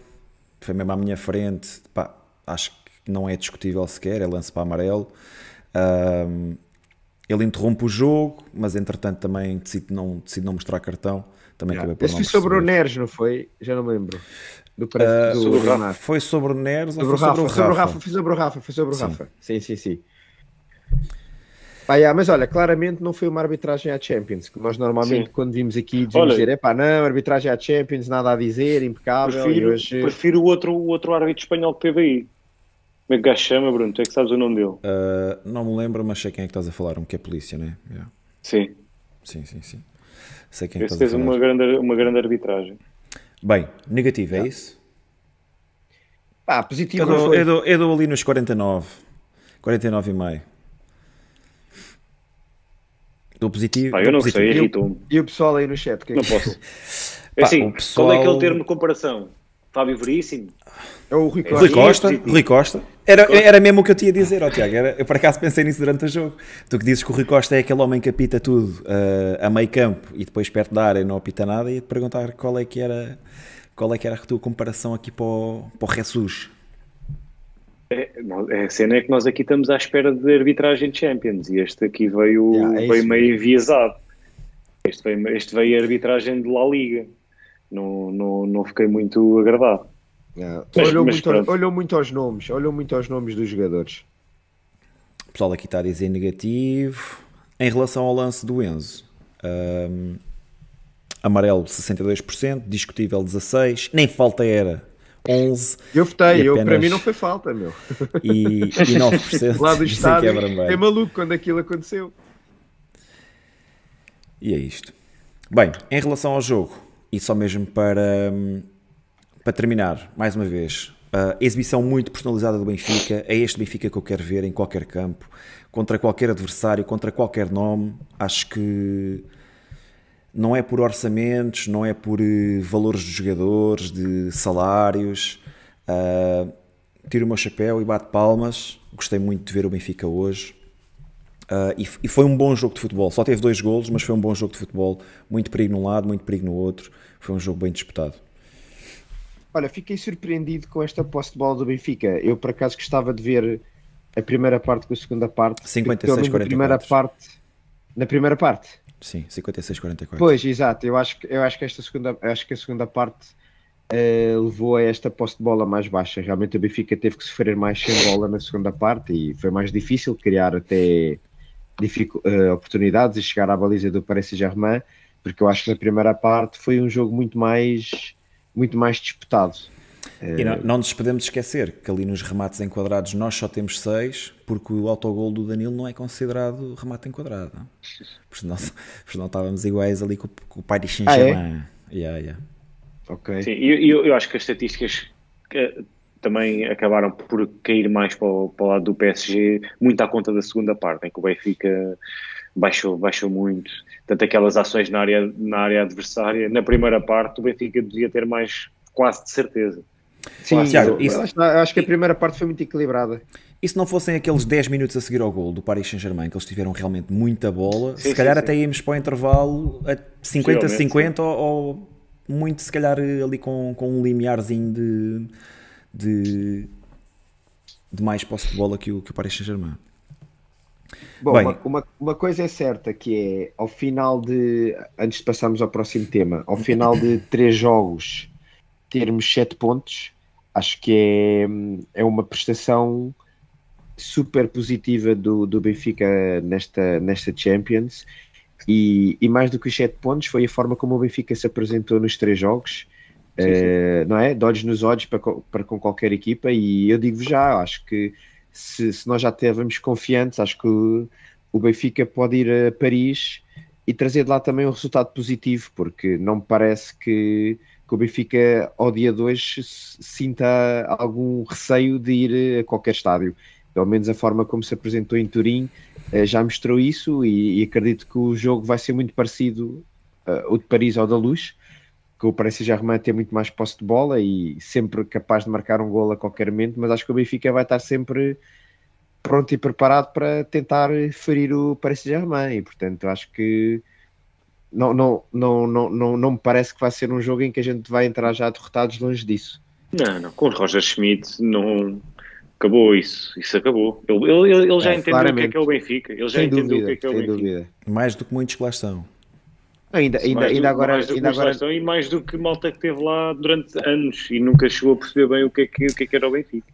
foi mesmo à minha frente. Pá, acho que não é discutível sequer, é lance para amarelo. Ahm, ele interrompe o jogo, mas entretanto também decide não, decide não mostrar cartão. Também acabei por Esse não foi sobre o. Neres, não foi? Já não me lembro. Do, Ah, do sobre o Rafa. Foi sobre o Neres ou Sobre o foi Rafa, sobre o sobre o Rafa? Rafa, foi sobre o Rafa, foi sobre o Sim. Rafa. Sim, sim, sim. Ah, yeah, mas olha, claramente não foi uma arbitragem à Champions, que nós normalmente Sim. quando vimos aqui dizemos Olha- dizer, epá, não, arbitragem à Champions, nada a dizer, impecável, e Prefiro, hoje... prefiro o, outro, o outro árbitro espanhol que teve aí. Como é que o gajo chama, Bruno? Tu é que sabes o nome dele? Ah, não me lembro, mas sei quem é que estás a falar, um que é polícia, né? Yeah. Sim, Sim, sim, sim. Sei quem é que esse estás a falar. uma grande, uma grande arbitragem. Bem, negativo, é isso? Pá, positivo Eu não dou, eu, dou, eu dou ali nos 49. 49 e meio. Dou positivo. Pá, eu não positivo. sei, irritou-me. E o pessoal aí no chat, que é Não que... posso. É Pá, assim, pessoal- qual é aquele termo de comparação? Fábio Veríssimo? É o Rui Rui Rui Costa. Costa, positivo. Rui Costa. Era, era mesmo o que eu tinha a dizer, ó Tiago. Era, eu por acaso pensei nisso durante o jogo. Tu que dizes que o Rui Costa é aquele homem que apita tudo ah, a meio campo e depois perto da área não apita nada, e ia te perguntar qual é que era, qual é que era a tua comparação aqui para o, para o Jesus. É, é, a cena é que nós aqui estamos à espera de arbitragem de Champions e este aqui veio, Yeah, é veio meio enviesado. Este veio, este veio a arbitragem de La Liga. Não, não, não fiquei muito agradado. Yeah. Mas- olhou, mas muito, pronto. olhou muito aos nomes, olhou muito aos nomes dos jogadores. O pessoal aqui está a dizer negativo. Em relação ao lance do Enzo, hum, amarelo 62%, discutível 16%, nem falta era 11%. Eu votei, eu, para mim não foi falta, meu. E, e 9% lá do estádio é maluco quando aquilo aconteceu. E é isto. Bem, em relação ao jogo, e só mesmo para, para terminar, mais uma vez, a exibição muito personalizada do Benfica, é este Benfica que eu quero ver em qualquer campo, contra qualquer adversário, contra qualquer nome. Acho que não é por orçamentos, não é por eh, valores dos jogadores, de salários. Uh, tiro o meu chapéu e bato palmas. Gostei muito de ver o Benfica hoje. Uh, e, e, foi um bom jogo de futebol. Só teve dois golos, mas foi um bom jogo de futebol. Muito perigo num lado, muito perigo no outro. Foi um jogo bem disputado. Olha, fiquei surpreendido com esta posse de bola do Benfica. Eu, por acaso, gostava de ver a primeira parte com a segunda parte. 56, 44. primeira parte, na primeira parte. Sim, 56, 44. Pois, exato. Eu acho, eu acho que esta segunda, acho que a segunda parte uh, levou a esta posse de bola mais baixa. Realmente o Benfica teve que sofrer mais sem bola na segunda parte e foi mais difícil criar até uh, oportunidades e chegar à baliza do Paris Saint-Germain, porque eu acho que na primeira parte foi um jogo muito mais, muito mais disputado. E não, não nos podemos esquecer que ali nos remates enquadrados nós só temos seis, porque o autogol do Danilo não é considerado remate enquadrado. Porque senão, porque senão estávamos iguais ali com, com o Paris Saint-Germain. Ah, é? yeah, yeah. Ok. Sim, eu, eu acho que as estatísticas eh, também acabaram por cair mais para o, para o, lado do PSG, muito à conta da segunda parte, em que o Benfica baixou, baixou muito. Tanto aquelas ações na área, na área adversária. Na primeira parte, o Benfica devia ter mais, quase de certeza. Sim, quase, Tiago, isso, acho, acho que a primeira parte foi muito equilibrada. E se não fossem aqueles 10 minutos a seguir ao gol do Paris Saint-Germain, que eles tiveram realmente muita bola, sim, se calhar sim, até íamos para o intervalo a 50-50 ou, ou, muito, se calhar, ali com, com um limiarzinho de de, de mais posse de bola que o, que o Paris Saint-Germain. Bom, Bem, uma, uma, coisa é certa que é ao final de antes de passarmos ao próximo tema, ao final de três jogos termos sete pontos, acho que é, é uma prestação super positiva do, do Benfica nesta, nesta Champions e, e mais do que os sete pontos foi a forma como o Benfica se apresentou nos três jogos sim, sim. Uh, não é? Dodge nos odds para, para com qualquer equipa e eu digo já, acho que se, se nós já estávamos confiantes, acho que o, o Benfica pode ir a Paris e trazer de lá também um resultado positivo, porque não me parece que, que o Benfica ao dia 2 sinta algum receio de ir a qualquer estádio. Pelo menos a forma como se apresentou em Turim uh, já mostrou isso e, e, acredito que o jogo vai ser muito parecido uh, o de Paris ao da Luz que o Paris Saint-Germain tem muito mais posse de bola e sempre capaz de marcar um gol a qualquer momento, mas acho que o Benfica vai estar sempre pronto e preparado para tentar ferir o Paris Saint-Germain e portanto acho que não, não, não, não, não, não me parece que vai ser um jogo em que a gente vai entrar já derrotados longe disso. Não, não, com o Roger Schmidt não acabou isso, isso acabou. Ele, ele, ele já é, entendeu claramente. o que é que é o Benfica, ele já sem entendeu dúvida, o que é que é o Benfica. Dúvida. Mais do que muitos que lá estão. Ainda, ainda, ainda agora. Mais ainda agora... Estão, e mais do que malta que esteve lá durante anos e nunca chegou a perceber bem o que é que, o que, é que era o Benfica.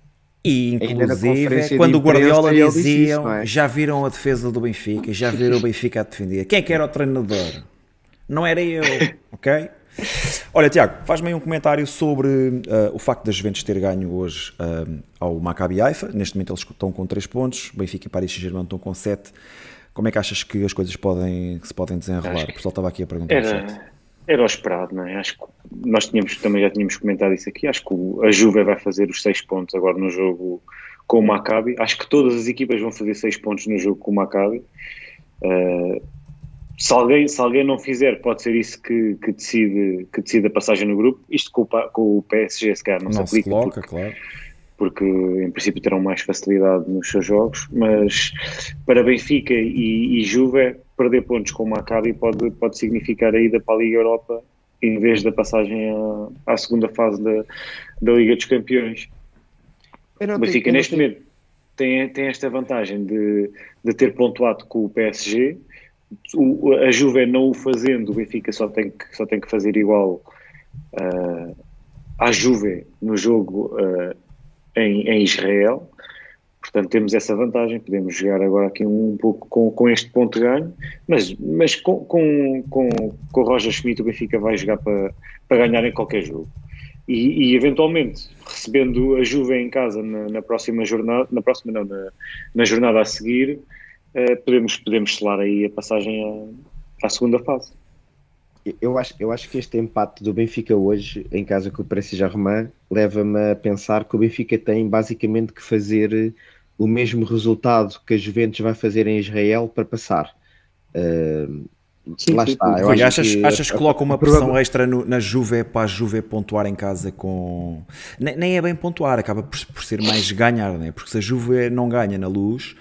E inclusive, quando o Guardiola dizia é? já viram a defesa do Benfica, já viram o Benfica a defender. Quem é que era o treinador? Não era eu, ok? Olha, Tiago, faz-me aí um comentário sobre uh, o facto da Juventus ter ganho hoje uh, ao Maccabi Haifa. Neste momento eles estão com 3 pontos, Benfica e Paris Saint-Germain estão com 7. Como é que achas que as coisas podem, se podem desenrolar? O pessoal estava aqui a perguntar. Era, era o esperado, não é? Acho que nós tínhamos, também já tínhamos comentado isso aqui. Acho que a Juve vai fazer os 6 pontos agora no jogo com o Maccabi. Acho que todas as equipas vão fazer 6 pontos no jogo com o Maccabi. Uh, se alguém, se alguém não fizer, pode ser isso que, que, decide, que decide a passagem no grupo. Isto com o, com o PSG, se calhar, não, não se aplica. Coloca, porque, claro porque em princípio terão mais facilidade nos seus jogos, mas para Benfica e, e Juve, perder pontos com o Maccabi pode, pode significar a ida para a Liga Europa em vez da passagem à, à segunda fase da, da Liga dos Campeões. O Benfica neste momento tem, tem esta vantagem de, de ter pontuado com o PSG, o, a Juve não o fazendo, o Benfica só tem que, só tem que fazer igual uh, à Juve no jogo uh, em, em Israel. Portanto, temos essa vantagem, podemos jogar agora aqui um, pouco com, com este ponto de ganho, mas, mas com, com, com, com o Roger Schmidt o Benfica vai jogar para, para ganhar em qualquer jogo. E, e, eventualmente, recebendo a Juve em casa na, na próxima jornada, na próxima não, na, na jornada a seguir, uh, podemos, podemos selar aí a passagem à segunda fase. Eu acho, eu acho que este empate do Benfica hoje, em casa com o Paris Saint-Germain, leva-me a pensar que o Benfica tem basicamente que fazer o mesmo resultado que a Juventus vai fazer em Israel para passar. Uh, Sim, lá sim, está. Eu acho achas, que, achas que coloca uma pressão extra no, na Juve para a Juve pontuar em casa com. Nem, nem é bem pontuar, acaba por, por, ser mais ganhar, né? porque se a Juve não ganha na luz.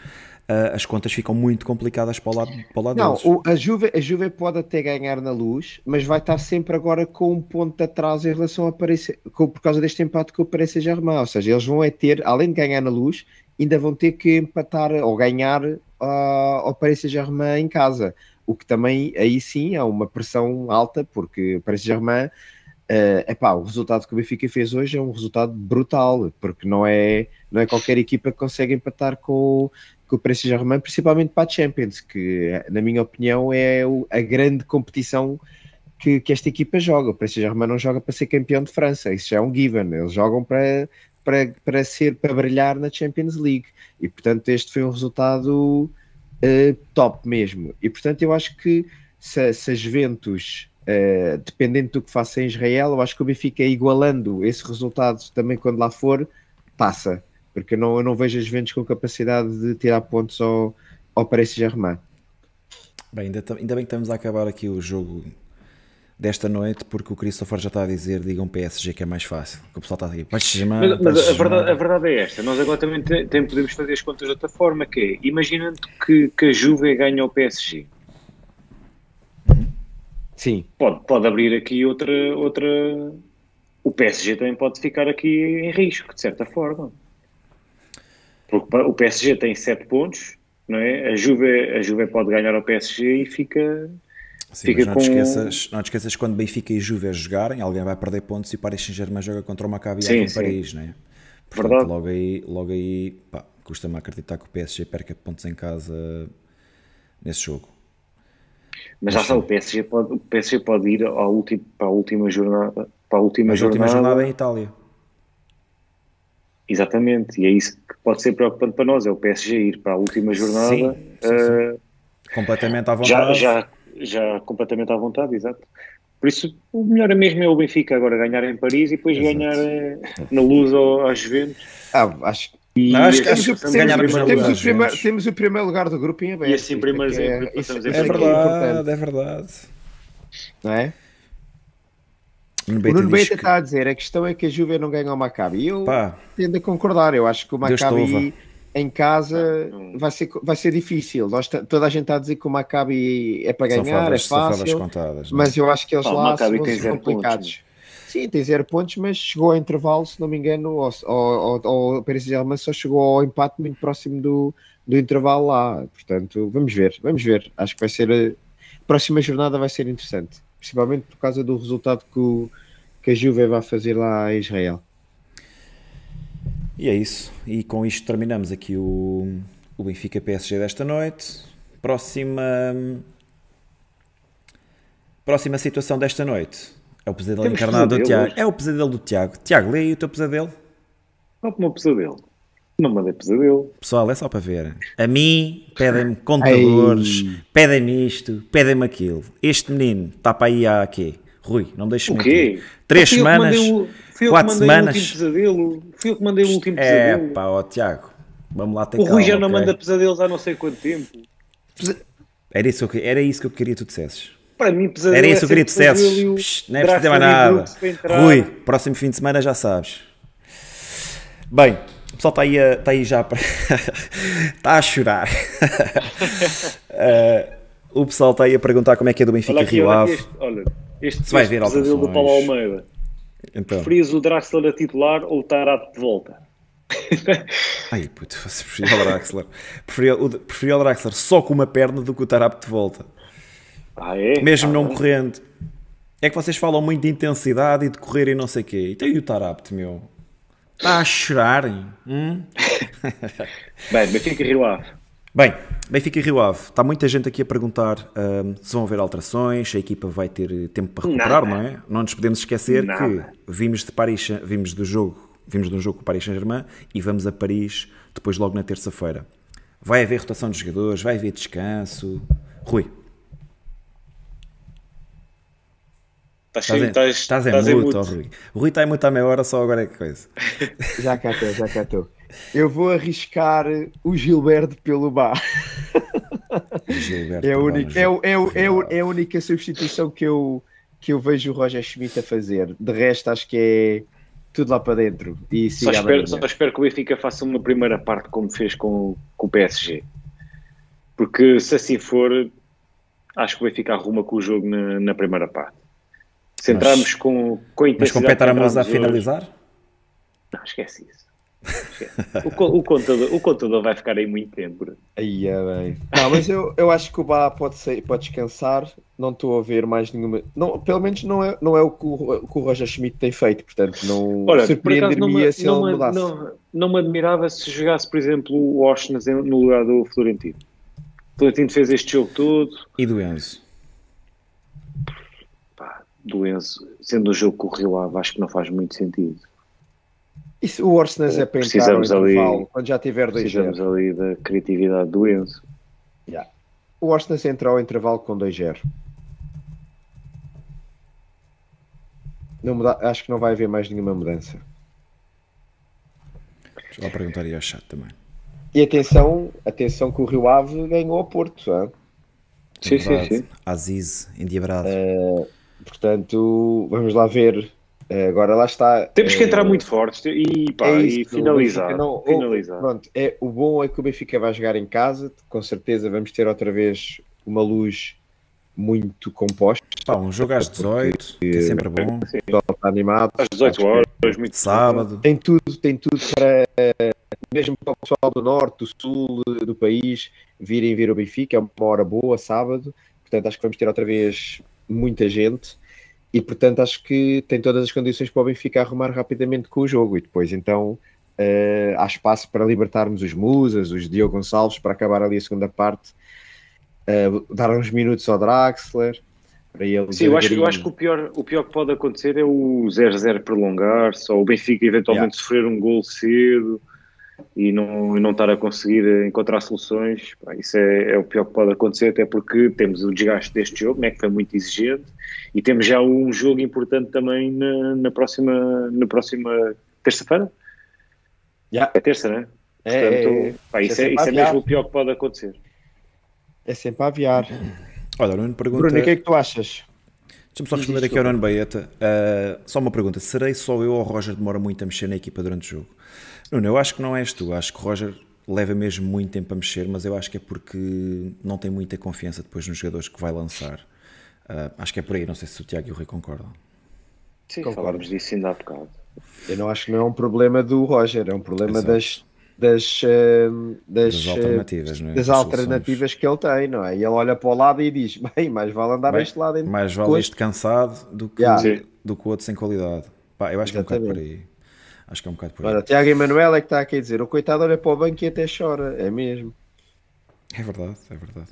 Uh, as contas ficam muito complicadas para o lado, para o lado não, deles. a, Juve, a Juve pode até ganhar na luz, mas vai estar sempre agora com um ponto de atraso em relação a Paris, com, por causa deste empate com o Paris Saint-Germain. Ou seja, eles vão é ter, além de ganhar na luz, ainda vão ter que empatar ou ganhar uh, ao Paris Saint-Germain em casa o que também aí sim há uma pressão alta, porque Paris Saint-Germain, uh, epá, o resultado que o Benfica fez hoje é um resultado brutal, porque não é, não é qualquer equipa que consegue empatar com, com o Paris Saint-Germain, principalmente para a Champions, que na minha opinião é a grande competição que, que esta equipa joga. O Paris Saint-Germain não joga para ser campeão de França, isso já é um given, eles jogam para, para, para ser, para brilhar na Champions League, e portanto este foi um resultado uh, top mesmo. E portanto, eu acho que se, se a Juventus, uh, dependendo do que faça em Israel, eu acho que o Benfica igualando esse resultado também quando lá for, passa. Porque eu não, eu não vejo as Juventus com capacidade de tirar pontos ao, ao Paris Saint-Germain. Bem, ainda, ainda bem que estamos a acabar aqui o jogo desta noite, porque o Christopher já está a dizer, digam PSG que é mais fácil. Que o pessoal está aqui, mas, mas, mas a, verdade, a verdade é esta, nós agora também tem, tem, podemos fazer as contas de outra forma, que é, imaginando que, que a Juve ganha o PSG. Sim. Pode, pode abrir aqui outra, outra... O PSG também pode ficar aqui em risco, de certa forma. Porque o PSG tem 7 pontos, não é? A Juve, a Juve pode ganhar ao PSG e fica Sim, Fica não, com... te esqueças, não te esqueças quando Benfica e Juve jogarem, alguém vai perder pontos e Paris Saint-Germain joga contra o Maccabi sim, em sim. Paris, não é? Portanto, Verdade. logo aí, logo aí pá, custa-me acreditar que o PSG perca pontos em casa nesse jogo. Mas já sabe, o PSG pode, o PSG pode ir para a última jornada, para a última, jornada, última jornada em Itália. Exatamente, e é isso pode ser preocupante para nós, é o PSG ir para a última jornada sim, sim, uh, completamente à vontade. Já, já já completamente à vontade, exato. Por isso, o melhor é mesmo é o Benfica agora ganhar em Paris e depois exato. ganhar eh, na luz às Juventus. Ah, acho não, acho, acho que temos, temos, o primeiro, temos o primeiro lugar do grupo em aberto. E assim, primeiro é, é, é, é verdade, é verdade. Não é? O Nuno Beita que... está a dizer, a questão é que a Juve não ganha o Maccabi. Eu Pá. tendo a concordar, eu acho que o Maccabi em casa vai ser, vai ser difícil. Nós, toda a gente está a dizer que o Maccabi é para ganhar, é fácil, contadas, é? mas eu acho que eles Pá, lá são complicados. Pontos, Sim, tem zero pontos, mas chegou ao intervalo, se não me engano, o Paris Saint-Germain só chegou ao empate muito próximo do, do intervalo lá. Portanto, vamos ver, vamos ver. Acho que vai ser a próxima jornada vai ser interessante, principalmente por causa do resultado que, o, que a Juve vai fazer lá em Israel. E é isso. E com isto terminamos aqui o, o Benfica PSG desta noite. Próxima. Próxima situação desta noite. É o pesadelo Temos encarnado do Tiago. É o pesadelo do Tiago. Tiago, lê aí o teu pesadelo. Qual é o meu pesadelo? Não mandei pesadelo. Pessoal, é só para ver. A mim pedem-me contadores, pedem-me isto, pedem-me aquilo. Este menino está para aí há quê? Rui, não me deixes mentir. O quê? Três semanas. Fui quatro semanas. pesadelo. Fui eu que mandei o último pesadelo. É pá, ó Tiago, vamos lá ter O Rui já não okay? manda pesadelos há não sei quanto tempo. Era isso, que, era isso que eu queria que tu dissesses. Para mim, pesadelo Era isso que eu queria que tu dissesses. Não é preciso dizer mais nada. Rui, próximo fim de semana já sabes. Bem, o pessoal está aí, a, está aí já para... está a chorar. uh, o pessoal está aí a perguntar como é que é do Benfica olha aqui, Rio Ave. Este, olha, este, Se vai ver pesadelo do Paulo Almeida. Então. Preferias o Draxler a titular ou o Tarap de volta? Ai, puto, você preferia o Draxler. Preferia o, preferia o Draxler só com uma perna do que o Tarap de volta. Ah, é? Mesmo ah, não é? correndo. É que vocês falam muito de intensidade e de correr e não sei o quê. Então e o Tarapte, meu? Está a chorar? Hum? Bem, Benfica Rio Ave. Bem, Benfica e Rio Ave. Está muita gente aqui a perguntar um, se vão haver alterações, se a equipa vai ter tempo para recuperar, Nada. não é? Não nos podemos esquecer Nada. que vimos de Paris, vimos do jogo, vimos de um jogo com o Paris Saint-Germain e vamos a Paris depois logo na terça-feira. Vai haver rotação de jogadores, vai haver descanso. Rui, Estás em, estás- estás em estás em muto, ó, mute. Rui. O Rui está em muto à meia hora, só agora é que coisa. Já cá estou, já cá estou. Eu vou arriscar o Gilberto pelo bar. Gilberto É a, Pavão, única, é, é, é, é a única substituição que eu, que eu vejo o Roger Schmidt a fazer. De resto, acho que é tudo lá para dentro. E Só espero, só espero que o Benfica faça uma primeira parte como fez com, com o PSG. Porque se assim for, acho que o Benfica arruma com o jogo na, na primeira parte. Se Mas- entrarmos com, com a Mas intensidade com Petar que Amosa a hoje- finalizar? Não, esquece isso. O, o contador, o contador vai ficar aí muito tempo. Aí é bem. Não, mas eu, eu acho que o Bá pode, sair, pode descansar. Não estou a ver mais nenhuma. Não, pelo menos não é, não é o, que o, o que o Roger Schmidt tem feito. Portanto, não surpreender-me se ele não, me, mudasse. não, não me admirava se jogasse, por exemplo, o Oshness no lugar do Florentino. O Florentino fez este jogo todo, E do Enzo? Do Enzo, sendo um jogo com o Rio Ave, acho que não faz muito sentido. Isso, o Orsnes é para entrar Precisamos ali- intervalo, quando já tiver 2 Precisamos ali da criatividade do Enzo. O Orsnes entra ao intervalo com 2-0. Não muda- Acho que não vai haver mais nenhuma mudança. Lá perguntar aí ao chat também. E atenção, atenção que o Rio Ave ganhou ao Porto. hã? Sim, sim, sim. Aziz, endiabrado. Portanto, vamos lá ver. Eh, Agora lá está. Temos que eh, entrar muito fortes e, pá, é e isso, finalizar. o Benfica não- finalizar. o, pronto, é, o bom é que o Benfica vai jogar em casa. Com certeza vamos ter outra vez uma luz muito composta. Pá, um jogo às 18, que é sempre bom. O pessoal está animado. Às 18 horas, muito Sábado. Tem tudo, tem tudo para eh, mesmo para o pessoal do norte, do sul do país virem ver o Benfica. É uma hora boa, sábado. Portanto, acho que vamos ter outra vez muita gente. E portanto, acho que tem todas as condições para o Benfica arrumar rapidamente com o jogo. E depois, então, eh, há espaço para libertarmos os Musas, os Diogo Gonçalves, para acabar ali a segunda parte. eh, dar uns minutos ao Draxler. Para ele Sim, eu acho, eu acho que o pior, o pior que pode acontecer é o 0-0 prolongar-se, ou o Benfica eventualmente sofrer um gol cedo e não, e não estar a conseguir encontrar soluções. Pá, isso é, é o pior que pode acontecer, até porque temos o desgaste deste jogo, né, que foi muito exigente, e temos já um jogo importante também na, na próxima, na próxima terça-feira. Yeah. É terça, né? É, Portanto, é, é. pá, isso, É é, isso é mesmo o pior que pode acontecer. É sempre a aviar. Olha, o Nuno pergunta. Bruno, o que é que tu achas? Deixa-me só responder aqui ao Nuno. Nuno Baeta. Uh, só uma pergunta: serei só eu ou o Roger demora muito a mexer na equipa durante o jogo? Nuno, eu acho que não és tu. Acho que o Roger leva mesmo muito tempo a mexer, mas eu acho que é porque não tem muita confiança depois nos jogadores que vai lançar. Uh, acho que é por aí. Não sei se o Tiago e o Rui concordam. Sim, Concordo. falámos disso ainda há bocado. Eu não acho que não é um problema do Roger, é um problema Exato. das, das, eh, das, Das eh, alternativas, é? das alternativas que ele tem, não é? E ele olha para o lado e diz: bem, mais vale andar Bem, este lado. Mais vale este cansado do que, Yeah. Do que o outro sem qualidade. Pá, eu acho que é um bocado por aí. Acho que é um bocado por aí. Olha, Tiago Emanuel é que está aqui a dizer: o coitado olha para o banco e até chora, é mesmo. É verdade, é verdade.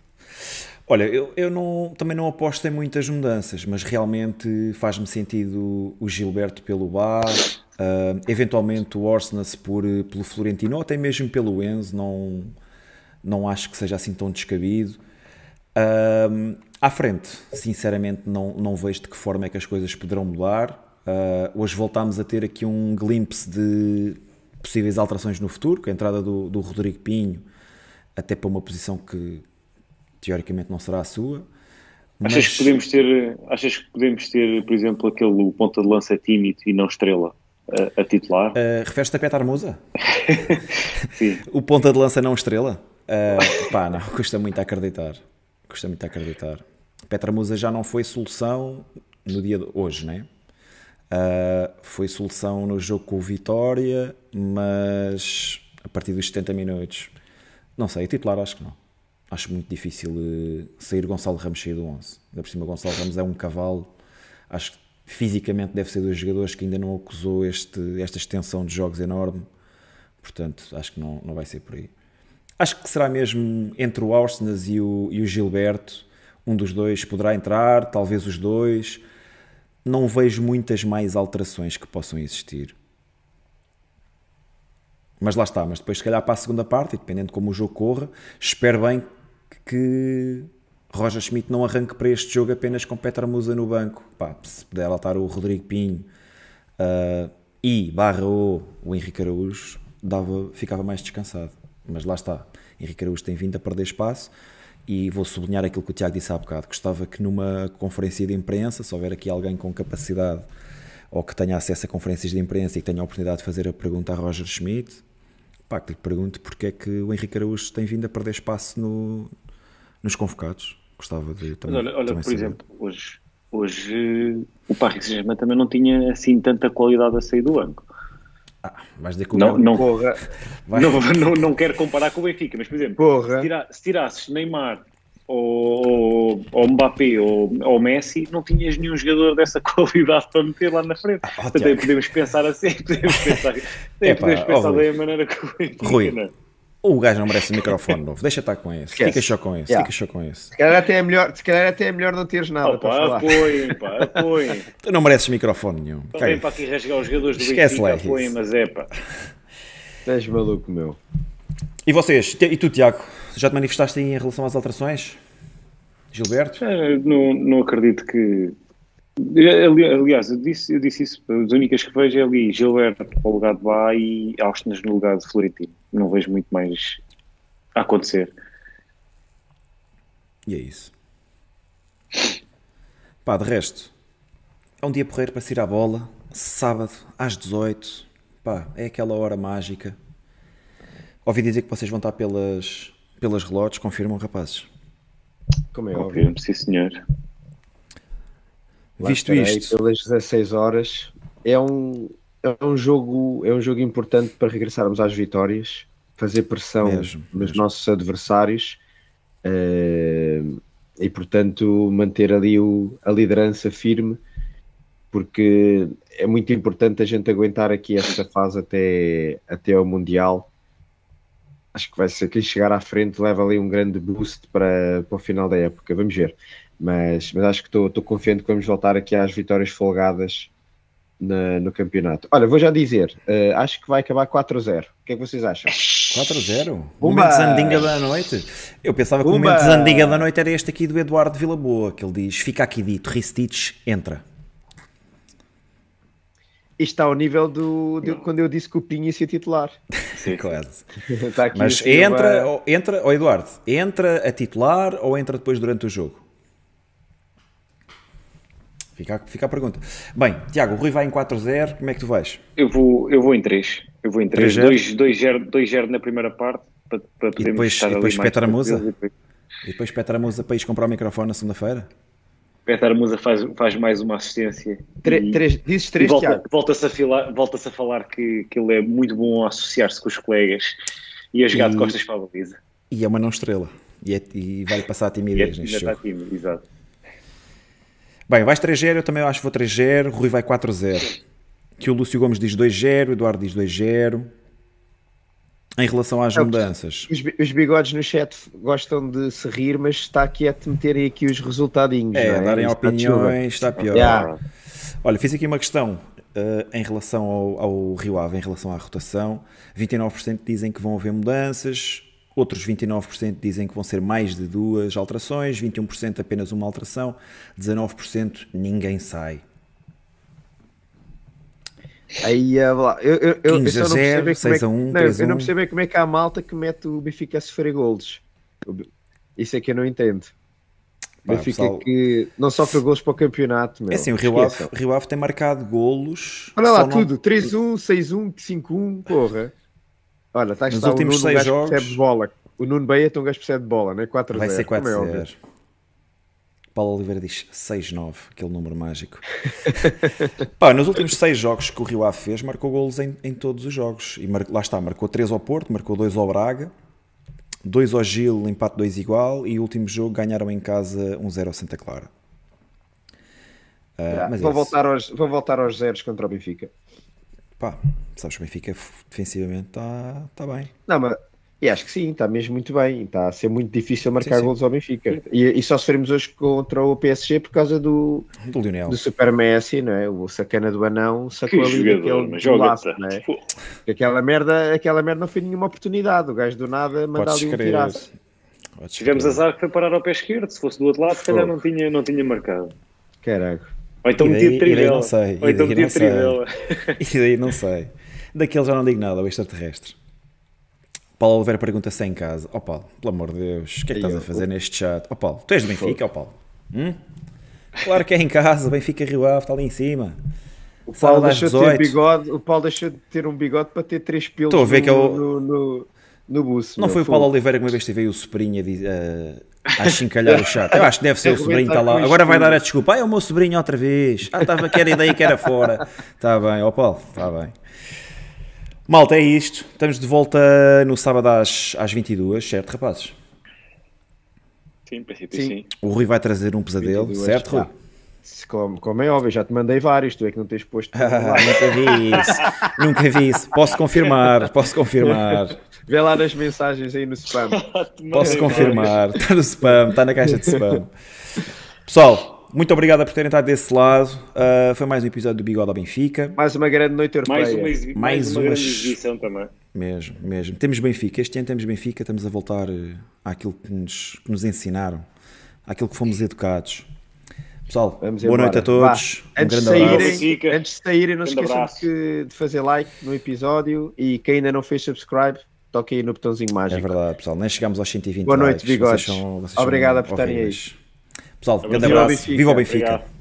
Olha, eu, eu não, também não aposto em muitas mudanças, mas realmente faz-me sentido o Gilberto pelo Bar, ah, eventualmente o Orsnes por, pelo Florentino, ou até mesmo pelo Enzo, não, não acho que seja assim tão descabido. Ah, à frente, sinceramente, não, não vejo de que forma é que as coisas poderão mudar. Ah, hoje voltámos a ter aqui um glimpse de possíveis alterações no futuro, com a entrada do, do Rodrigo Pinho, até para uma posição que teoricamente não será a sua. Achas que podemos ter, achas que podemos ter, por exemplo, aquele ponta de lança tímido e não estrela a, a titular? Uh, Referes-te a Petar Musa? Sim. O ponta de lança não estrela? Uh, pá, não, custa muito a acreditar. Custa muito a acreditar. Petra Musa já não foi solução no dia de hoje, né? Uh, foi solução no jogo com o Vitória, mas a partir dos 70 minutos, não sei, titular acho que não. Acho muito difícil uh, sair Gonçalo Ramos sair do 11. Ainda por cima, Gonçalo Ramos é um cavalo. Acho que fisicamente deve ser dos jogadores que ainda não acusou este, esta extensão de jogos enorme. Portanto, acho que não, não vai ser por aí. Acho que será mesmo entre o Arsenas e o, e o Gilberto. Um dos dois poderá entrar, talvez os dois. Não vejo muitas mais alterações que possam existir. Mas lá está, mas depois se calhar para a segunda parte, e dependendo de como o jogo corra, espero bem que Roger Schmidt não arranque para este jogo apenas com Petra Musa no banco. Pá, se puder estar o Rodrigo Pinho uh, e barra o, o Henrique Araújo, dava, ficava mais descansado. Mas lá está, Henrique Araújo tem vindo a perder espaço e vou sublinhar aquilo que o Tiago disse há bocado. Gostava que numa conferência de imprensa, se houver aqui alguém com capacidade ou que tenha acesso a conferências de imprensa e que tenha a oportunidade de fazer a pergunta a Roger Schmidt, pá, que lhe pergunte porque é que o Henrique Araújo tem vindo a perder espaço no, nos convocados. Gostava de também. Mas olha, olha também por saber. exemplo, hoje, hoje o Paris Saint-Germain também não tinha assim tanta qualidade a sair do banco. Ah, vais dizer que o Não, não, Porra, vai- não, não, não quero comparar com o Benfica, mas por exemplo, porra. se, tira- se tirasses Neymar ou, ou, Mbappé ou, ou Messi, não tinhas nenhum jogador dessa qualidade para meter lá na frente. Ah, Tiago. podemos pensar assim, podemos pensar, Epá, podemos pensar da maneira que o Benfica, Rui, é? O gajo não merece um microfone novo. Deixa estar com esse. Esquece. Fica só com esse. Yeah. Fica só com esse. Se calhar até é melhor, se calhar até é melhor não teres nada para Opa, falar. apoiem, pá, apoiem. Tu não mereces microfone nenhum. Vem para aqui rasgar os jogadores do Esquece lá Benfica, apoiem, isso. mas é pá. Estás maluco, meu. E vocês? E tu, Tiago? Já te manifestaste aí em relação às alterações? Gilberto? Eh, Não, não acredito que. Ali- Aliás, eu disse, eu disse isso. As únicas que vejo é ali Gilberto para o lugar de Bá e Austin no lugar de Florentino. Não vejo muito mais a acontecer. E é isso. Pá, de resto, é um dia porreiro para se ir à bola. Sábado, às 18. Pá, é aquela hora mágica. Ouvi dizer que vocês vão estar pelas, pelas relotes. Confirmam, rapazes? Como é óbvio. Confirmo, sim, senhor. Lá Visto isto, Pelas 16 horas. É um, é um jogo é um jogo importante para regressarmos às vitórias, fazer pressão Mesmo, nos mesmo. nossos adversários eh, e, portanto, manter ali o, a liderança firme, porque é muito importante a gente aguentar aqui esta fase até, até ao Mundial. Acho que vai ser quem chegar à frente leva ali um grande boost para, para o final da época. Vamos ver. Mas, mas acho que estou confiante que vamos voltar aqui às vitórias folgadas na- no campeonato. Olha, vou já dizer, eh, acho que vai acabar 4-0. O que é que vocês acham? 4-0. Pumba! Momento Zandinga da noite. Eu pensava que o Pumba! momento Zandinga da noite era este aqui do Eduardo Vilaboa, que ele diz: fica aqui dito, Ristich entra. Isto está ao nível do, de quando eu disse que o Pinho ia ser titular. Sim. Quase. Está aqui Mas o entra, ou- entra, ó Eduardo, entra a titular ou entra depois durante o jogo? Fica, a- fica a pergunta. Bem, Tiago, o Rui vai em 4-0, como é que tu vais? Eu vou, eu vou em 3. Eu vou em 3. 3-0? 2-0 na primeira parte. Para, para podermos depois- estar e depois ali mais Petra Musa? E depois E Petra Musa para ires comprar o microfone na segunda-feira? Petra Musa faz, faz mais uma assistência. Tre- E- três- dizes E 3, volta-. Volta-se a, falar, volta a falar que, que ele é muito bom a associar-se com os colegas e a jogar de E- costas para a baliza. E é uma não estrela. E, é- e vai passar a E timidez ainda neste está jogo. tímido, exato. Bem, vais 3-0, eu também acho que vou 3-0, o Rui vai 4-0. Que o Lúcio Gomes diz 2-0, o Eduardo diz 2-0. Em relação às É o que- mudanças, Os, os bigodes no chat gostam de se rir, mas está quieto meterem aqui os resultadinhos. é, não é? darem está opiniões, está pior. Yeah. Olha, fiz aqui uma questão eh, em relação ao, ao Rio Ave, em relação à rotação. 29% dizem que vão haver mudanças, outros 29% dizem que vão ser mais de duas alterações, 21% apenas uma alteração, 19% ninguém sai. Aí, ah, lá, eu, eu, eu, eu 15 só a não 0, percebo é como é 6 que, a 1, não, 3 a eu não 1. percebo é como é que há a malta que mete o Benfica a sofrer golos. Isso é que eu não entendo. Pá, Benfica pessoal- que não sofre golos para o campeonato. Meu. É assim, o Rio Ave. Rio Ave tem marcado golos. Olha lá só não- tudo, 3-1, 6-1, 5-1, porra. Olha, está, Nos está últimos o Nuno, um seis que jogos- percebe bola. O Nuno Beia tem um gajo que percebe de bola, né? 4 Vai ser como é óbvio. 4-0. Paulo Oliveira diz 6-9, aquele número mágico. Pá, nos últimos 6 jogos que o Rio Ave fez, marcou golos em, em todos os jogos. E mar- lá está, marcou 3 ao Porto, marcou 2 ao Braga, 2 ao Gil, empate 2 igual. E o último jogo ganharam em casa 1-0 ao Santa Clara. Ah, Yeah, é vou, isso. voltar aos, vou voltar aos zeros contra o Benfica. Pá, sabes, o Benfica defensivamente está tá bem. Não, mas e acho que sim, está mesmo muito bem. Está a ser muito difícil marcar Sim, sim. golos ao Benfica. E, e só sofremos hoje contra o PSG por causa do, Do Lionel. do Super Messi, não é? O sacana do anão sacou Que ali jogador, joga golaço, não é? Aquela merda, aquela merda não foi nenhuma oportunidade. O gajo do nada manda ali um tiraço. Tivemos azar que foi parar ao pé esquerdo. Se fosse do outro lado, se calhar não tinha, não tinha marcado. Caralho. Ou então E daí- metia trivela. não sei, Ou e então daí metia não de sei. trivela. E daí não sei. Daquele já não digo nada, o extraterrestre. Paulo Oliveira pergunta se em casa. Ó Paulo, pelo amor de Deus, o que é que estás a fazer neste chat? Ó Paulo, tu és do Benfica, ó Paulo? Hum? Claro que é em casa, Benfica Rio Ave, está ali em cima. O Paulo deixou de ter 18. bigode. O Paulo deixou de ter um bigode para ter três pilos Estou a ver no, que é o- no, no, no buço. Não meu, foi o. Paulo Oliveira que uma vez teve aí o sobrinho a, dizer- a, a chincalhar o chat? Eu acho que deve ser o sobrinho que está lá. Agora vai dar a desculpa. Ah, é o meu sobrinho outra vez. Ah, estava que era ideia que era fora. Está bem, ó Paulo, está bem. Malta, é isto. Estamos de volta no sábado às, às 22, certo, rapazes? Sim, em princípio Sim. sim. O Rui vai trazer um pesadelo, 22, certo, Rui? ah. Como, como é óbvio, já te mandei vários, tu é que não tens posto. Ah, nunca vi isso. Nunca vi isso. Posso confirmar, posso confirmar. Vê lá nas mensagens aí no spam. Posso confirmar. Está no spam, está na caixa de spam. Pessoal, muito obrigado por terem estado desse lado. Uh, foi mais um episódio do Bigode ao Benfica. Mais uma grande noite europeia. Mais uma, Mais mais uma umas- grande exibição também. Mesmo, mesmo. Temos Benfica. Este ano temos Benfica. Estamos a voltar eh, àquilo que nos, que nos ensinaram, àquilo que fomos educados. Pessoal, Vamos boa embora. noite a todos. Um Antes, de grande abraço. saírem, antes de saírem, não se esqueçam abraço. que- de fazer like no episódio e quem ainda não fez subscribe, toque aí no botãozinho É mágico. verdade, pessoal. Nem chegamos aos 120 Boa noite, likes. bigodes. Vocês são- vocês Obrigado por estarem aí. Pessoal, grande Viva o abraço. Benfica. Viva o Benfica. Obrigado.